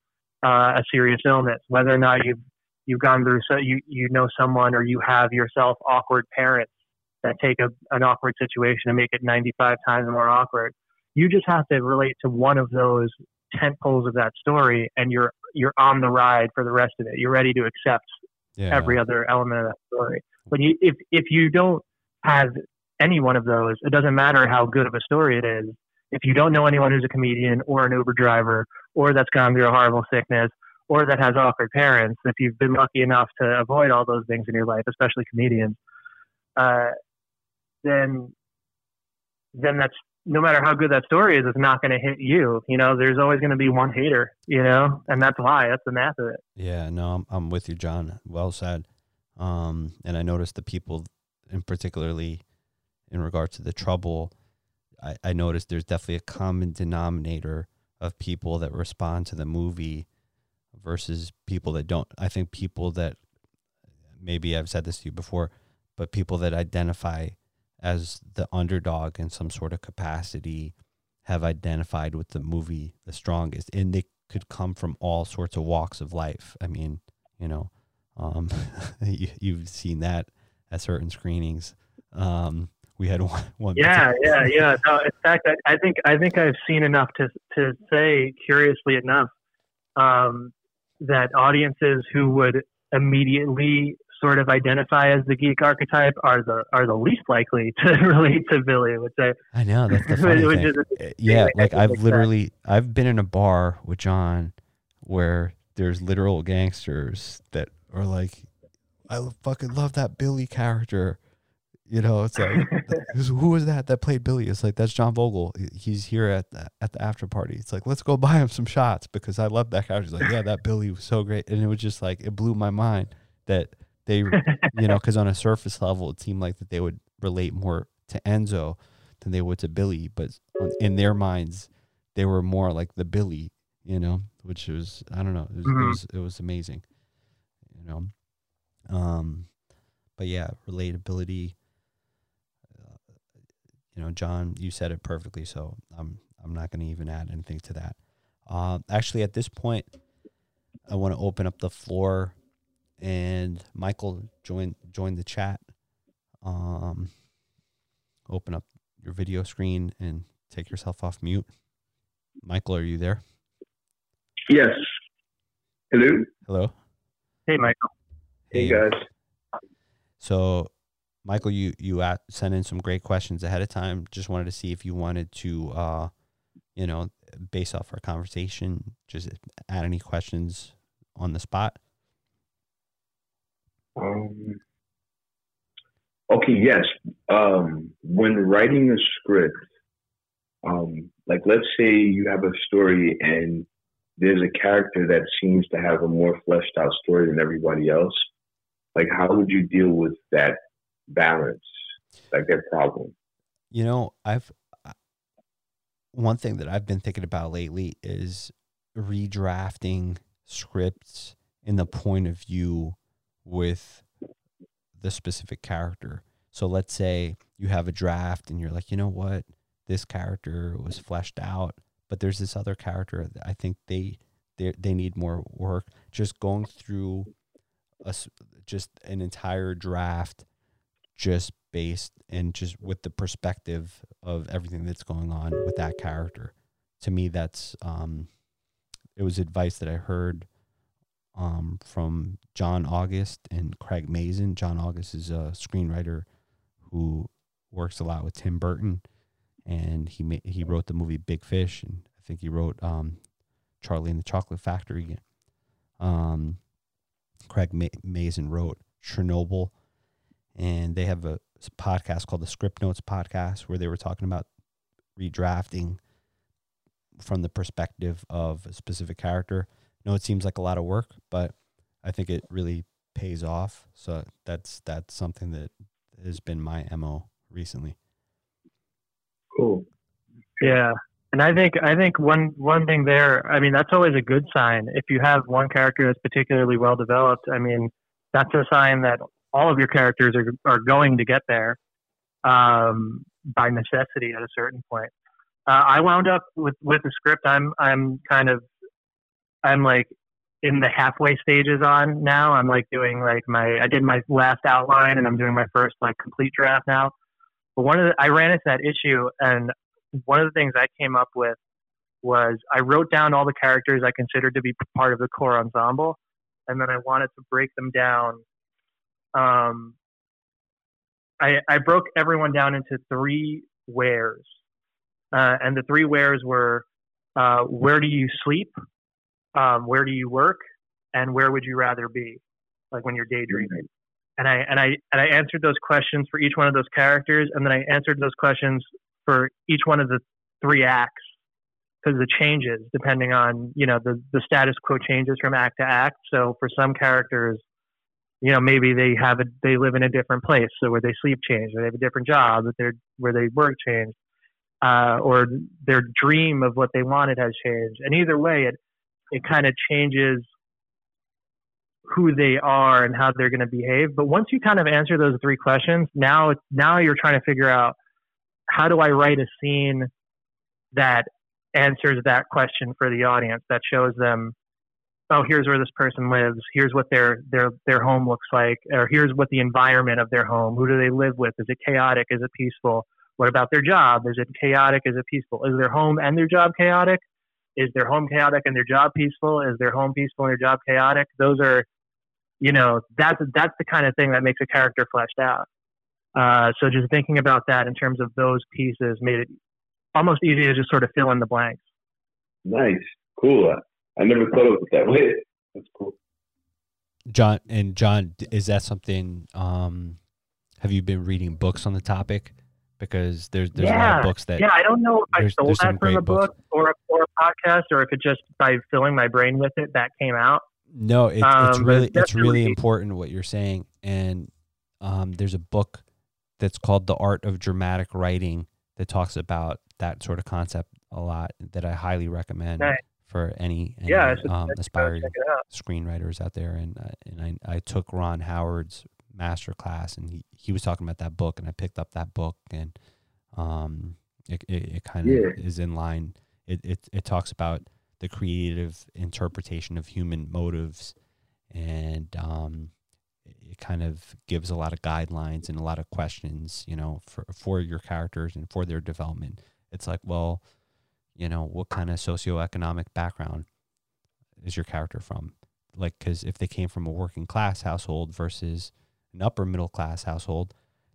B: uh, a serious illness, whether or not you've you've gone through so you you know someone or you have yourself awkward parents that take a, an awkward situation and make it 95 times more awkward. You just have to relate to one of those tent poles of that story, and you're you're on the ride for the rest of it. You're ready to accept yeah. every other element of that story. But you, if if you don't have any one of those, it doesn't matter how good of a story it is. If you don't know anyone who's a comedian or an Uber driver or that's gone through a horrible sickness or that has awkward parents, if you've been lucky enough to avoid all those things in your life, especially comedians, uh, then then that's no matter how good that story is, it's not going to hit you. You know, there's always going to be one hater. You know, and that's why that's the math of it.
A: Yeah, no, I'm, I'm with you, John. Well said. Um, and I noticed the people, in particularly in regard to the trouble, I, I noticed there's definitely a common denominator of people that respond to the movie versus people that don't. I think people that maybe I've said this to you before, but people that identify as the underdog in some sort of capacity have identified with the movie the strongest. And they could come from all sorts of walks of life. I mean you know um, you, have seen that at certain screenings. Um, we had one, one
B: yeah yeah yeah. No, in fact I, I, think i think i've seen enough to to say curiously enough um, that audiences who would immediately sort of identify as the geek archetype are the are the least likely to relate to Billy, which I
A: I know that's the funny thing. Is, uh, yeah, like I've literally that. I've been in a bar with John where there's literal gangsters that are like, I fucking love that Billy character. You know, it's like who was that that played Billy? It's like that's John Vogel. He's here at the, at the after party. It's like let's go buy him some shots because I love that character. He's like, yeah, that Billy was so great, and it was just like it blew my mind that they, you know, because on a surface level, it seemed like that they would relate more to Enzo than they would to Billy, but in their minds, they were more like the Billy, you know, which was I don't know, it was mm-hmm. it, was, it was amazing, you know, um, but yeah, relatability. Uh, you know, John, you said it perfectly, so I'm I'm not going to even add anything to that. Uh, actually, at this point, I want to open up the floor and Michael join join the chat. Um, open up your video screen and take yourself off mute. Michael, are you there?
C: Yes. Hello.
A: Hello.
B: Hey, Michael.
C: Hey, hey guys.
A: So, Michael, you you at, sent in some great questions ahead of time. Just wanted to see if you wanted to, uh, you know, based off our conversation, just add any questions on the spot.
C: Um, okay, yes. Um, when writing a script, um, like let's say you have a story and there's a character that seems to have a more fleshed out story than everybody else. Like, how would you deal with that balance, like that problem?
A: You know, I've one thing that I've been thinking about lately is redrafting scripts in the point of view with the specific character. So let's say you have a draft and you're like, you know what, this character was fleshed out, but there's this other character that I think they they they need more work. Just going through a just an entire draft, just based and just with the perspective of everything that's going on with that character. To me, that's um, it was advice that I heard um, from John August and Craig Mazin. John August is a screenwriter who works a lot with Tim Burton, and he ma- he wrote the movie Big Fish, and I think he wrote um, Charlie and the Chocolate Factory. Um, Craig Ma- Mazin wrote Chernobyl, and they have a podcast called the Script Notes Podcast where they were talking about redrafting from the perspective of a specific character know it seems like a lot of work, but I think it really pays off. So that's that's something that has been my mo recently.
C: Cool.
B: Yeah, and I think I think one one thing there. I mean, that's always a good sign. If you have one character that's particularly well developed, I mean, that's a sign that all of your characters are are going to get there um, by necessity at a certain point. Uh, I wound up with with the script. I'm I'm kind of I'm like in the halfway stages on now. I'm like doing like my I did my last outline and I'm doing my first like complete draft now. But one of the I ran into that issue and one of the things I came up with was I wrote down all the characters I considered to be part of the core ensemble and then I wanted to break them down um I I broke everyone down into three wheres. Uh, and the three wheres were uh, where do you sleep, um, where do you work, and where would you rather be, like when you're daydreaming. And I and I and I answered those questions for each one of those characters, and then I answered those questions for each one of the three acts because the changes depending on you know the the status quo changes from act to act. So for some characters, you know maybe they have a they live in a different place, so where they sleep changed, or they have a different job, that they're where they work changed, uh, or their dream of what they wanted has changed. And either way, it it kind of changes who they are and how they're going to behave. But once you kind of answer those three questions, now now you're trying to figure out how do I write a scene that answers that question for the audience that shows them oh here's where this person lives here's what their their their home looks like or here's what the environment of their home who do they live with? Is it chaotic? Is it peaceful? What about their job? Is it chaotic? Is it peaceful? Is their home and their job chaotic is their home chaotic and their job peaceful is their home peaceful and their job chaotic those are you know that's that's the kind of thing that makes a character fleshed out uh, so just thinking about that in terms of those pieces made it almost easy to just sort of fill in the blanks.
C: Nice, cool. I never thought of it that way. That's cool.
A: John and John, is that something? Um, have you been reading books on the topic? Because there's there's
B: yeah.
A: a lot of books that
B: yeah I don't know if I stole that from a book or a, or a podcast or if it just by filling my brain with it that came out.
A: No, it, um, it's really it's really important what you're saying, and um, there's a book that's called The Art of Dramatic Writing that talks about that sort of concept a lot that I highly recommend for any, any
B: yeah,
A: um, aspiring screenwriters out there. And uh, and I, I took Ron Howard's master class and he, he was talking about that book and I picked up that book and um it, it, it kind of yeah. is in line. It, it it talks about the creative interpretation of human motives and um it kind of gives a lot of guidelines and a lot of questions, you know, for for your characters and for their development. It's like, well, you know, what kind of socioeconomic background is your character from? Like, because if they came from a working class household versus an upper middle class household,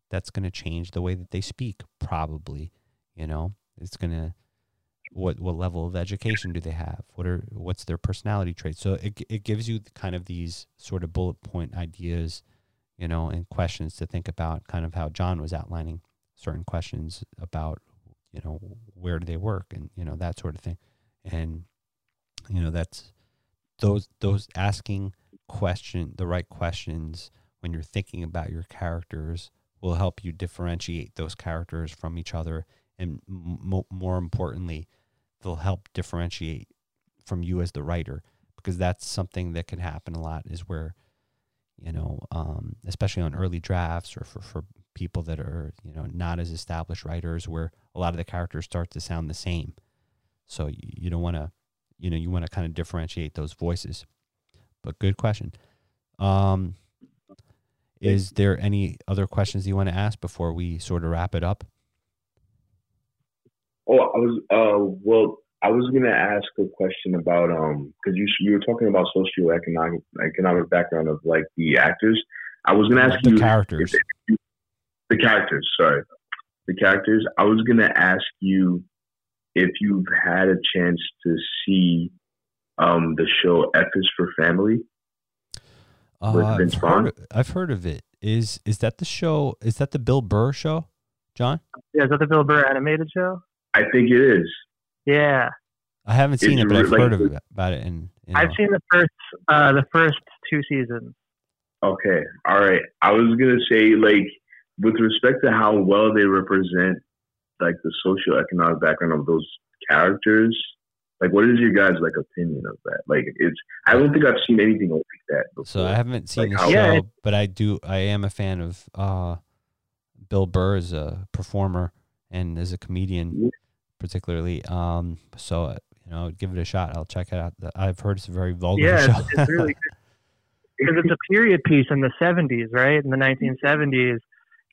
A: that's going to change the way that they speak, probably. You know, it's going to what what level of education do they have? What are what's their personality traits? So it it gives you kind of these sort of bullet point ideas, you know, and questions to think about. Kind of how John was outlining certain questions about, you know, where do they work and you know that sort of thing, and you know that's those those asking question the right questions when you're thinking about your characters will help you differentiate those characters from each other and m- more importantly, they'll help differentiate from you as the writer because that's something that can happen a lot is where you know um, especially on early drafts or for, for people that are you know not as established writers where a lot of the characters start to sound the same. So you, you don't want to you know you want to kind of differentiate those voices. But good question. Um, is there any other questions you want to ask before we sort of wrap it up
C: Oh, I was uh well, I was gonna ask a question about um because you you were talking about socioeconomic economic background of like the actors. I was gonna ask
A: the
C: you
A: characters.
C: The characters, sorry, the characters. I was gonna ask you if you've had a chance to see um the show F is for Family.
A: Uh, I've, heard, I've heard of it. Is is that the show? Is that the Bill Burr show, John?
B: Yeah, is that the Bill Burr animated show?
C: I think it is.
B: Yeah.
A: I haven't seen it's it, but I've like, heard of it, about it. And you
B: know. I've seen the first uh, the first two seasons.
C: Okay, all right. I was gonna say like with respect to how well they represent like the socioeconomic background of those characters. Like, what is your guys' like opinion of that? Like, it's I don't think I've seen anything like that. Before.
A: So I haven't seen like the show, yeah. but I do. I am a fan of uh, Bill Burr as a performer and as a comedian particularly. Um, so you know, give it a shot. I'll check it out. I've heard it's a very vulgar
B: yeah,
A: show.
B: it's really good. because it's a period piece in the '70s, right? In the 1970s,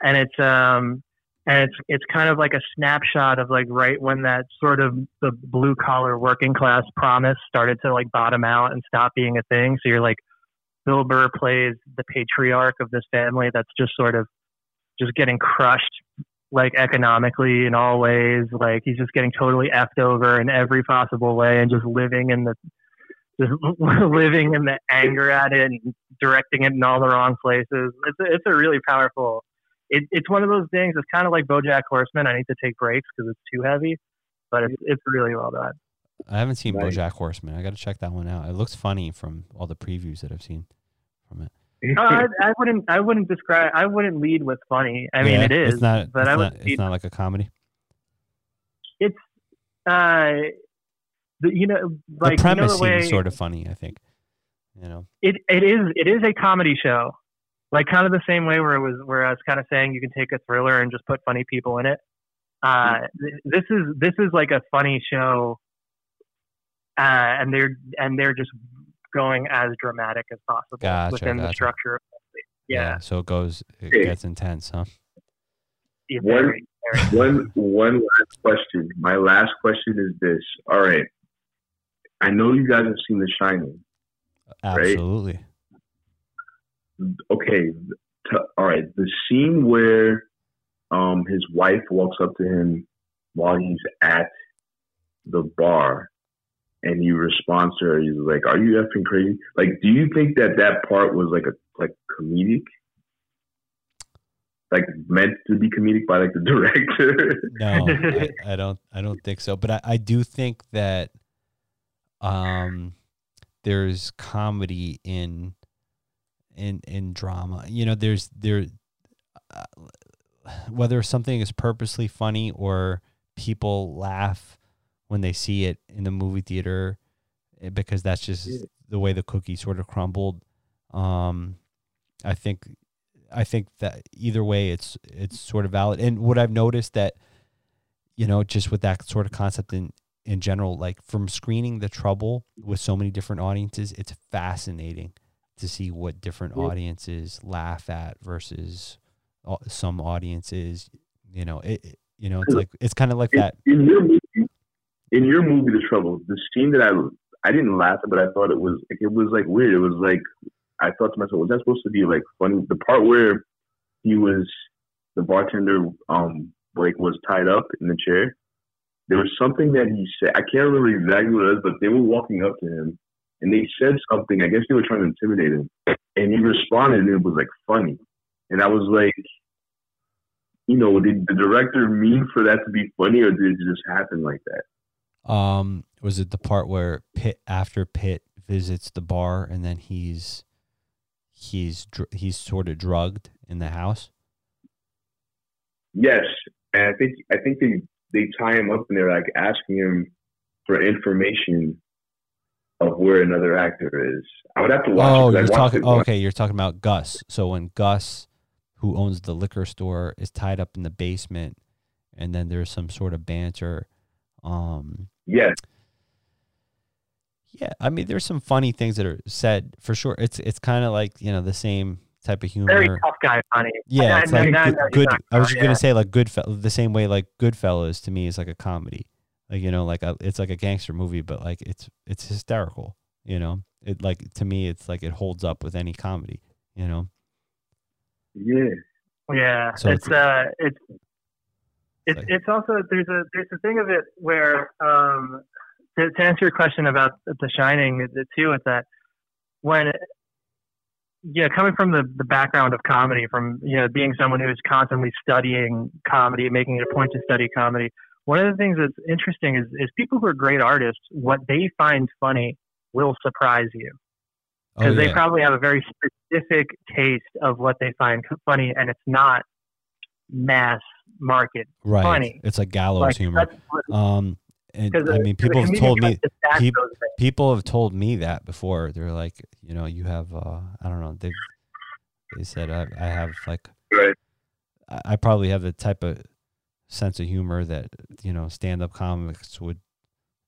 B: and it's um, and it's it's kind of like a snapshot of like right when that sort of the blue collar working class promise started to like bottom out and stop being a thing. So you're like, Bill Burr plays the patriarch of this family that's just sort of just getting crushed like economically in all ways. Like he's just getting totally effed over in every possible way and just living in the just living in the anger at it and directing it in all the wrong places. It's a, it's a really powerful. It, it's one of those things. It's kind of like BoJack Horseman. I need to take breaks because it's too heavy, but it's it's really well done.
A: I haven't seen
C: Right.
A: BoJack Horseman. I got to check that one out. It looks funny from all the previews that I've seen from it.
B: No, I, I wouldn't. I wouldn't describe. I wouldn't lead with funny. I mean, it is,
A: It's not.
B: but
A: it's
B: I
A: not. It's not like a comedy.
B: It's uh, the, you know, like
A: the premise
B: you know the way
A: seems sort of funny. I think. You know.
B: it it is it is a comedy show, like kind of the same way where it was where I was kind of saying you can take a thriller and just put funny people in it. Uh, th- this is this is like a funny show, uh, and they're and they're just going as dramatic as possible
A: Gotcha,
B: within the structure. Of the yeah,
A: So it goes. It
C: Okay.
A: gets intense, huh?
B: yeah,
C: One-
B: very, very.
C: one one last question. My last question is this. All right. I know you guys have seen The Shining. Right. Okay. All right. The scene where um his wife walks up to him while he's at the bar and he responds to her. He's like, "Are you effing crazy?" Like, do you think that that part was like a like comedic? Like meant to be comedic by like the director.
A: No, I, I don't. I don't think so. But I, I do think that um, there's comedy in in in drama. You know, there's there uh, whether something is purposely funny or people laugh when they see it in the movie theater eh, because that's just
C: Yeah.
A: the way the cookie sort of crumbled. Um, I think I think that either way, it's it's sort of valid. And what I've noticed that, you know, just with that sort of concept in in general, like from screening the trouble with so many different audiences, it's fascinating to see what different audiences laugh at versus some audiences. You know, it, it- you know, it's like it's kind of like
C: in,
A: that.
C: in your movie, in your movie, The Trouble, the scene that I I didn't laugh at, but I thought it was it was like weird. It was like I thought to myself, was that supposed to be like funny? The part where he was the bartender, um, like was tied up in the chair. There was something that he said. I can't remember exactly what it was, but they were walking up to him and they said something. I guess they were trying to intimidate him, and he responded, and it was like funny. And I was like, you know, did the director mean for that to be funny, or did it just happen like that?
A: Um, was it the part where Pitt after Pitt visits the bar and then he's he's he's sort of drugged in the house?
C: Yes, and I think I think they they tie him up and they're like asking him for information of where another actor is. I would have to watch.
A: Oh,
C: it 'cause I
A: you're talking. Oh, okay, you're talking about Gus. So when Gus, who owns the liquor store, is tied up in the basement, and then there's some sort of banter. Um,
C: Yes,
A: yeah, I mean, there's some funny things that are said for sure. It's it's kind of like you know the same type of humor.
B: Very tough guy funny.
A: Yeah, it's
B: I-
A: like
B: I- I
A: good. good I was just gonna say like Goodfellas, the same way like Goodfellas to me is like a comedy, like you know, like a, it's like a gangster movie, but like it's it's hysterical. You know, it like to me, it's like it holds up with any comedy. You know,
C: yeah,
B: Yeah,
A: So
B: it's uh, it's it's
A: like-
B: it's also there's a there's a thing of it where um to, to answer your question about The Shining the too is that when yeah coming from the the background of comedy from you know being someone who's constantly studying comedy making it a point to study comedy one of the things that's interesting is is people who are great artists what they find funny will surprise you
A: oh
B: because they probably have a very specific taste of what they find funny, and it's not mass market
A: right.
B: funny.
A: It's like gallows
B: Like,
A: humor.
B: that's what-
A: Um, and
B: 'cause
A: I
B: a-
A: mean,
B: 'cause a
A: people have told me
B: tries to stack
A: peop-
B: those things.
A: people have told me that before. They're like, you know, you have, uh, I don't know, they they said I, I have like,
C: right.
A: I, I probably have the type of sense of humor that you know stand up comics would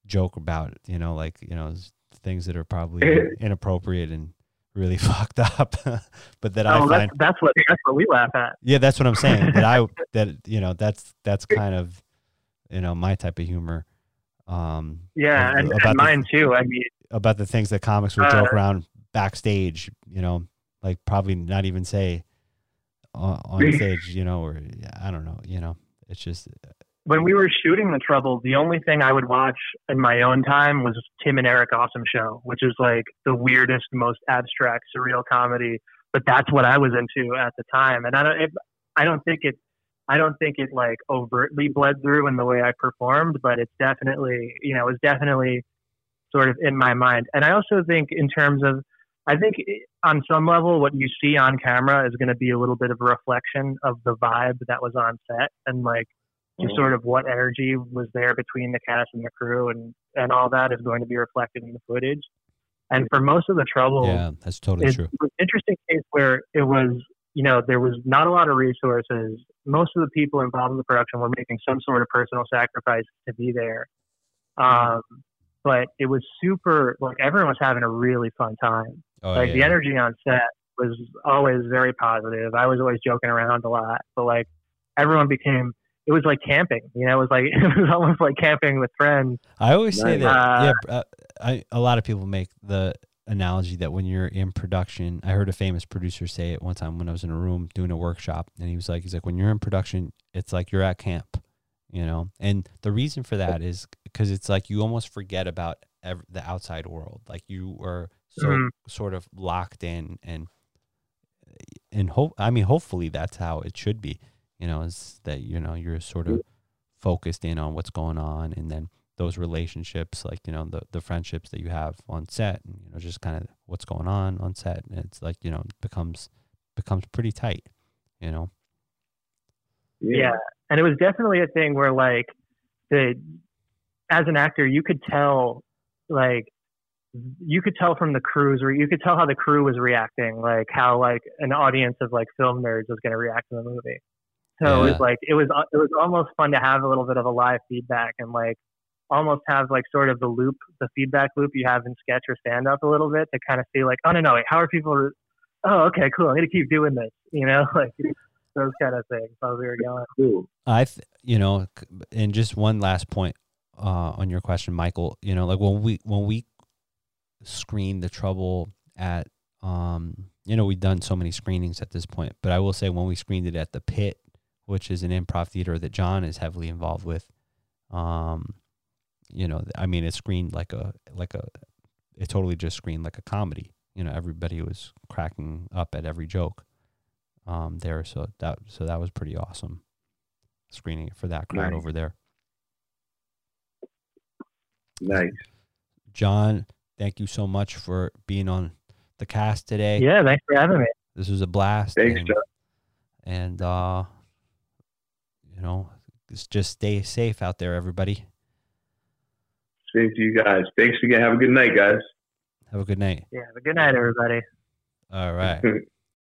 A: joke about. You know, like you know things that are probably inappropriate and really fucked up, but that I
B: Oh,
A: find
B: that's, that's what that's what we laugh at.
A: yeah, that's what I'm saying. that I that you know that's that's kind of you know my type of humor. Um,
B: Yeah, and, and
A: the-
B: mine too. I mean,
A: about the things that comics would joke
B: Uh,
A: around backstage, you know, like probably not even say on, on stage, you know, or I don't know, you know, it's just uh,
B: when we were shooting the trouble, the only thing I would watch in my own time was Tim and Eric Awesome Show, which is like the weirdest, most abstract, surreal comedy. But that's what I was into at the time, and I don't, it, I don't think it, I don't think it like overtly bled through in the way I performed, but it's definitely, you know, it was definitely sort of in my mind. And I also think in terms of, I think on some level, what you see on camera is going to be a little bit of a reflection of the vibe that was on set, and like mm-hmm. sort of what energy was there between the cast and the crew and and all that is going to be reflected in the footage. And for most of the trouble,
A: yeah, that's totally true.
B: It was an interesting case where it was, you know, there was not a lot of resources. Most of the people involved in the production were making some sort of personal sacrifice to be there. Um, but it was super, like everyone was having a really fun time. Oh, like yeah. the energy on set was always very positive. I was always joking around a lot, but like everyone became it was like camping. You know, it was like it was almost like camping with friends.
A: I always say that. Uh, yeah, uh, I, a lot of people make the analogy that when you're in production, I heard a famous producer say it one time when I was in a room doing a workshop, and he was like, he's like, when you're in production, it's like you're at camp, you know. And the reason for that is because it's like you almost forget about ev- the outside world, like you are so mm-hmm. sort of locked in and and hope. I mean, hopefully that's how it should be you know, is that, you know, you're sort of focused in on what's going on and then those relationships, like, you know, the, the friendships that you have on set and, you know, just kind of what's going on on set. And it's like, you know, becomes, becomes pretty tight, you know?
B: Yeah. And it was definitely a thing where like the, as an actor, you could tell like you could tell from the crews or you could tell how the crew was reacting like how like an audience of like film nerds was going to react to the movie so yeah. it was like it was it was almost fun to have a little bit of a live feedback and like almost have like sort of the loop, the feedback loop you have in sketch or stand up a little bit to kind of see like, oh no no, wait, how are people? Oh okay, cool. I'm gonna keep doing this. You know, like those kind of things. How we were going. Cool.
A: I, th- you know, and just one last point uh, on your question, Michael. You know, like when we when we screen the trouble at um you know we've done so many screenings at this point but i will say when we screened it at the pit which is an improv theater that John is heavily involved with. Um, you know, I mean, it screened like a like a it totally just screened like a comedy. You know, everybody was cracking up at every joke um, there. So that so that was pretty awesome screening it for that crowd nice. over there.
C: Nice.
A: John, thank you so much for being on the cast today.
B: Yeah, thanks for having me.
A: This was a blast.
C: Thanks,
A: and,
C: John.
A: And uh you know, just stay safe out there, everybody.
C: Same to you guys. Thanks again. Have a good night, guys.
A: Have a good night.
B: Yeah, have a good night, everybody.
A: All right.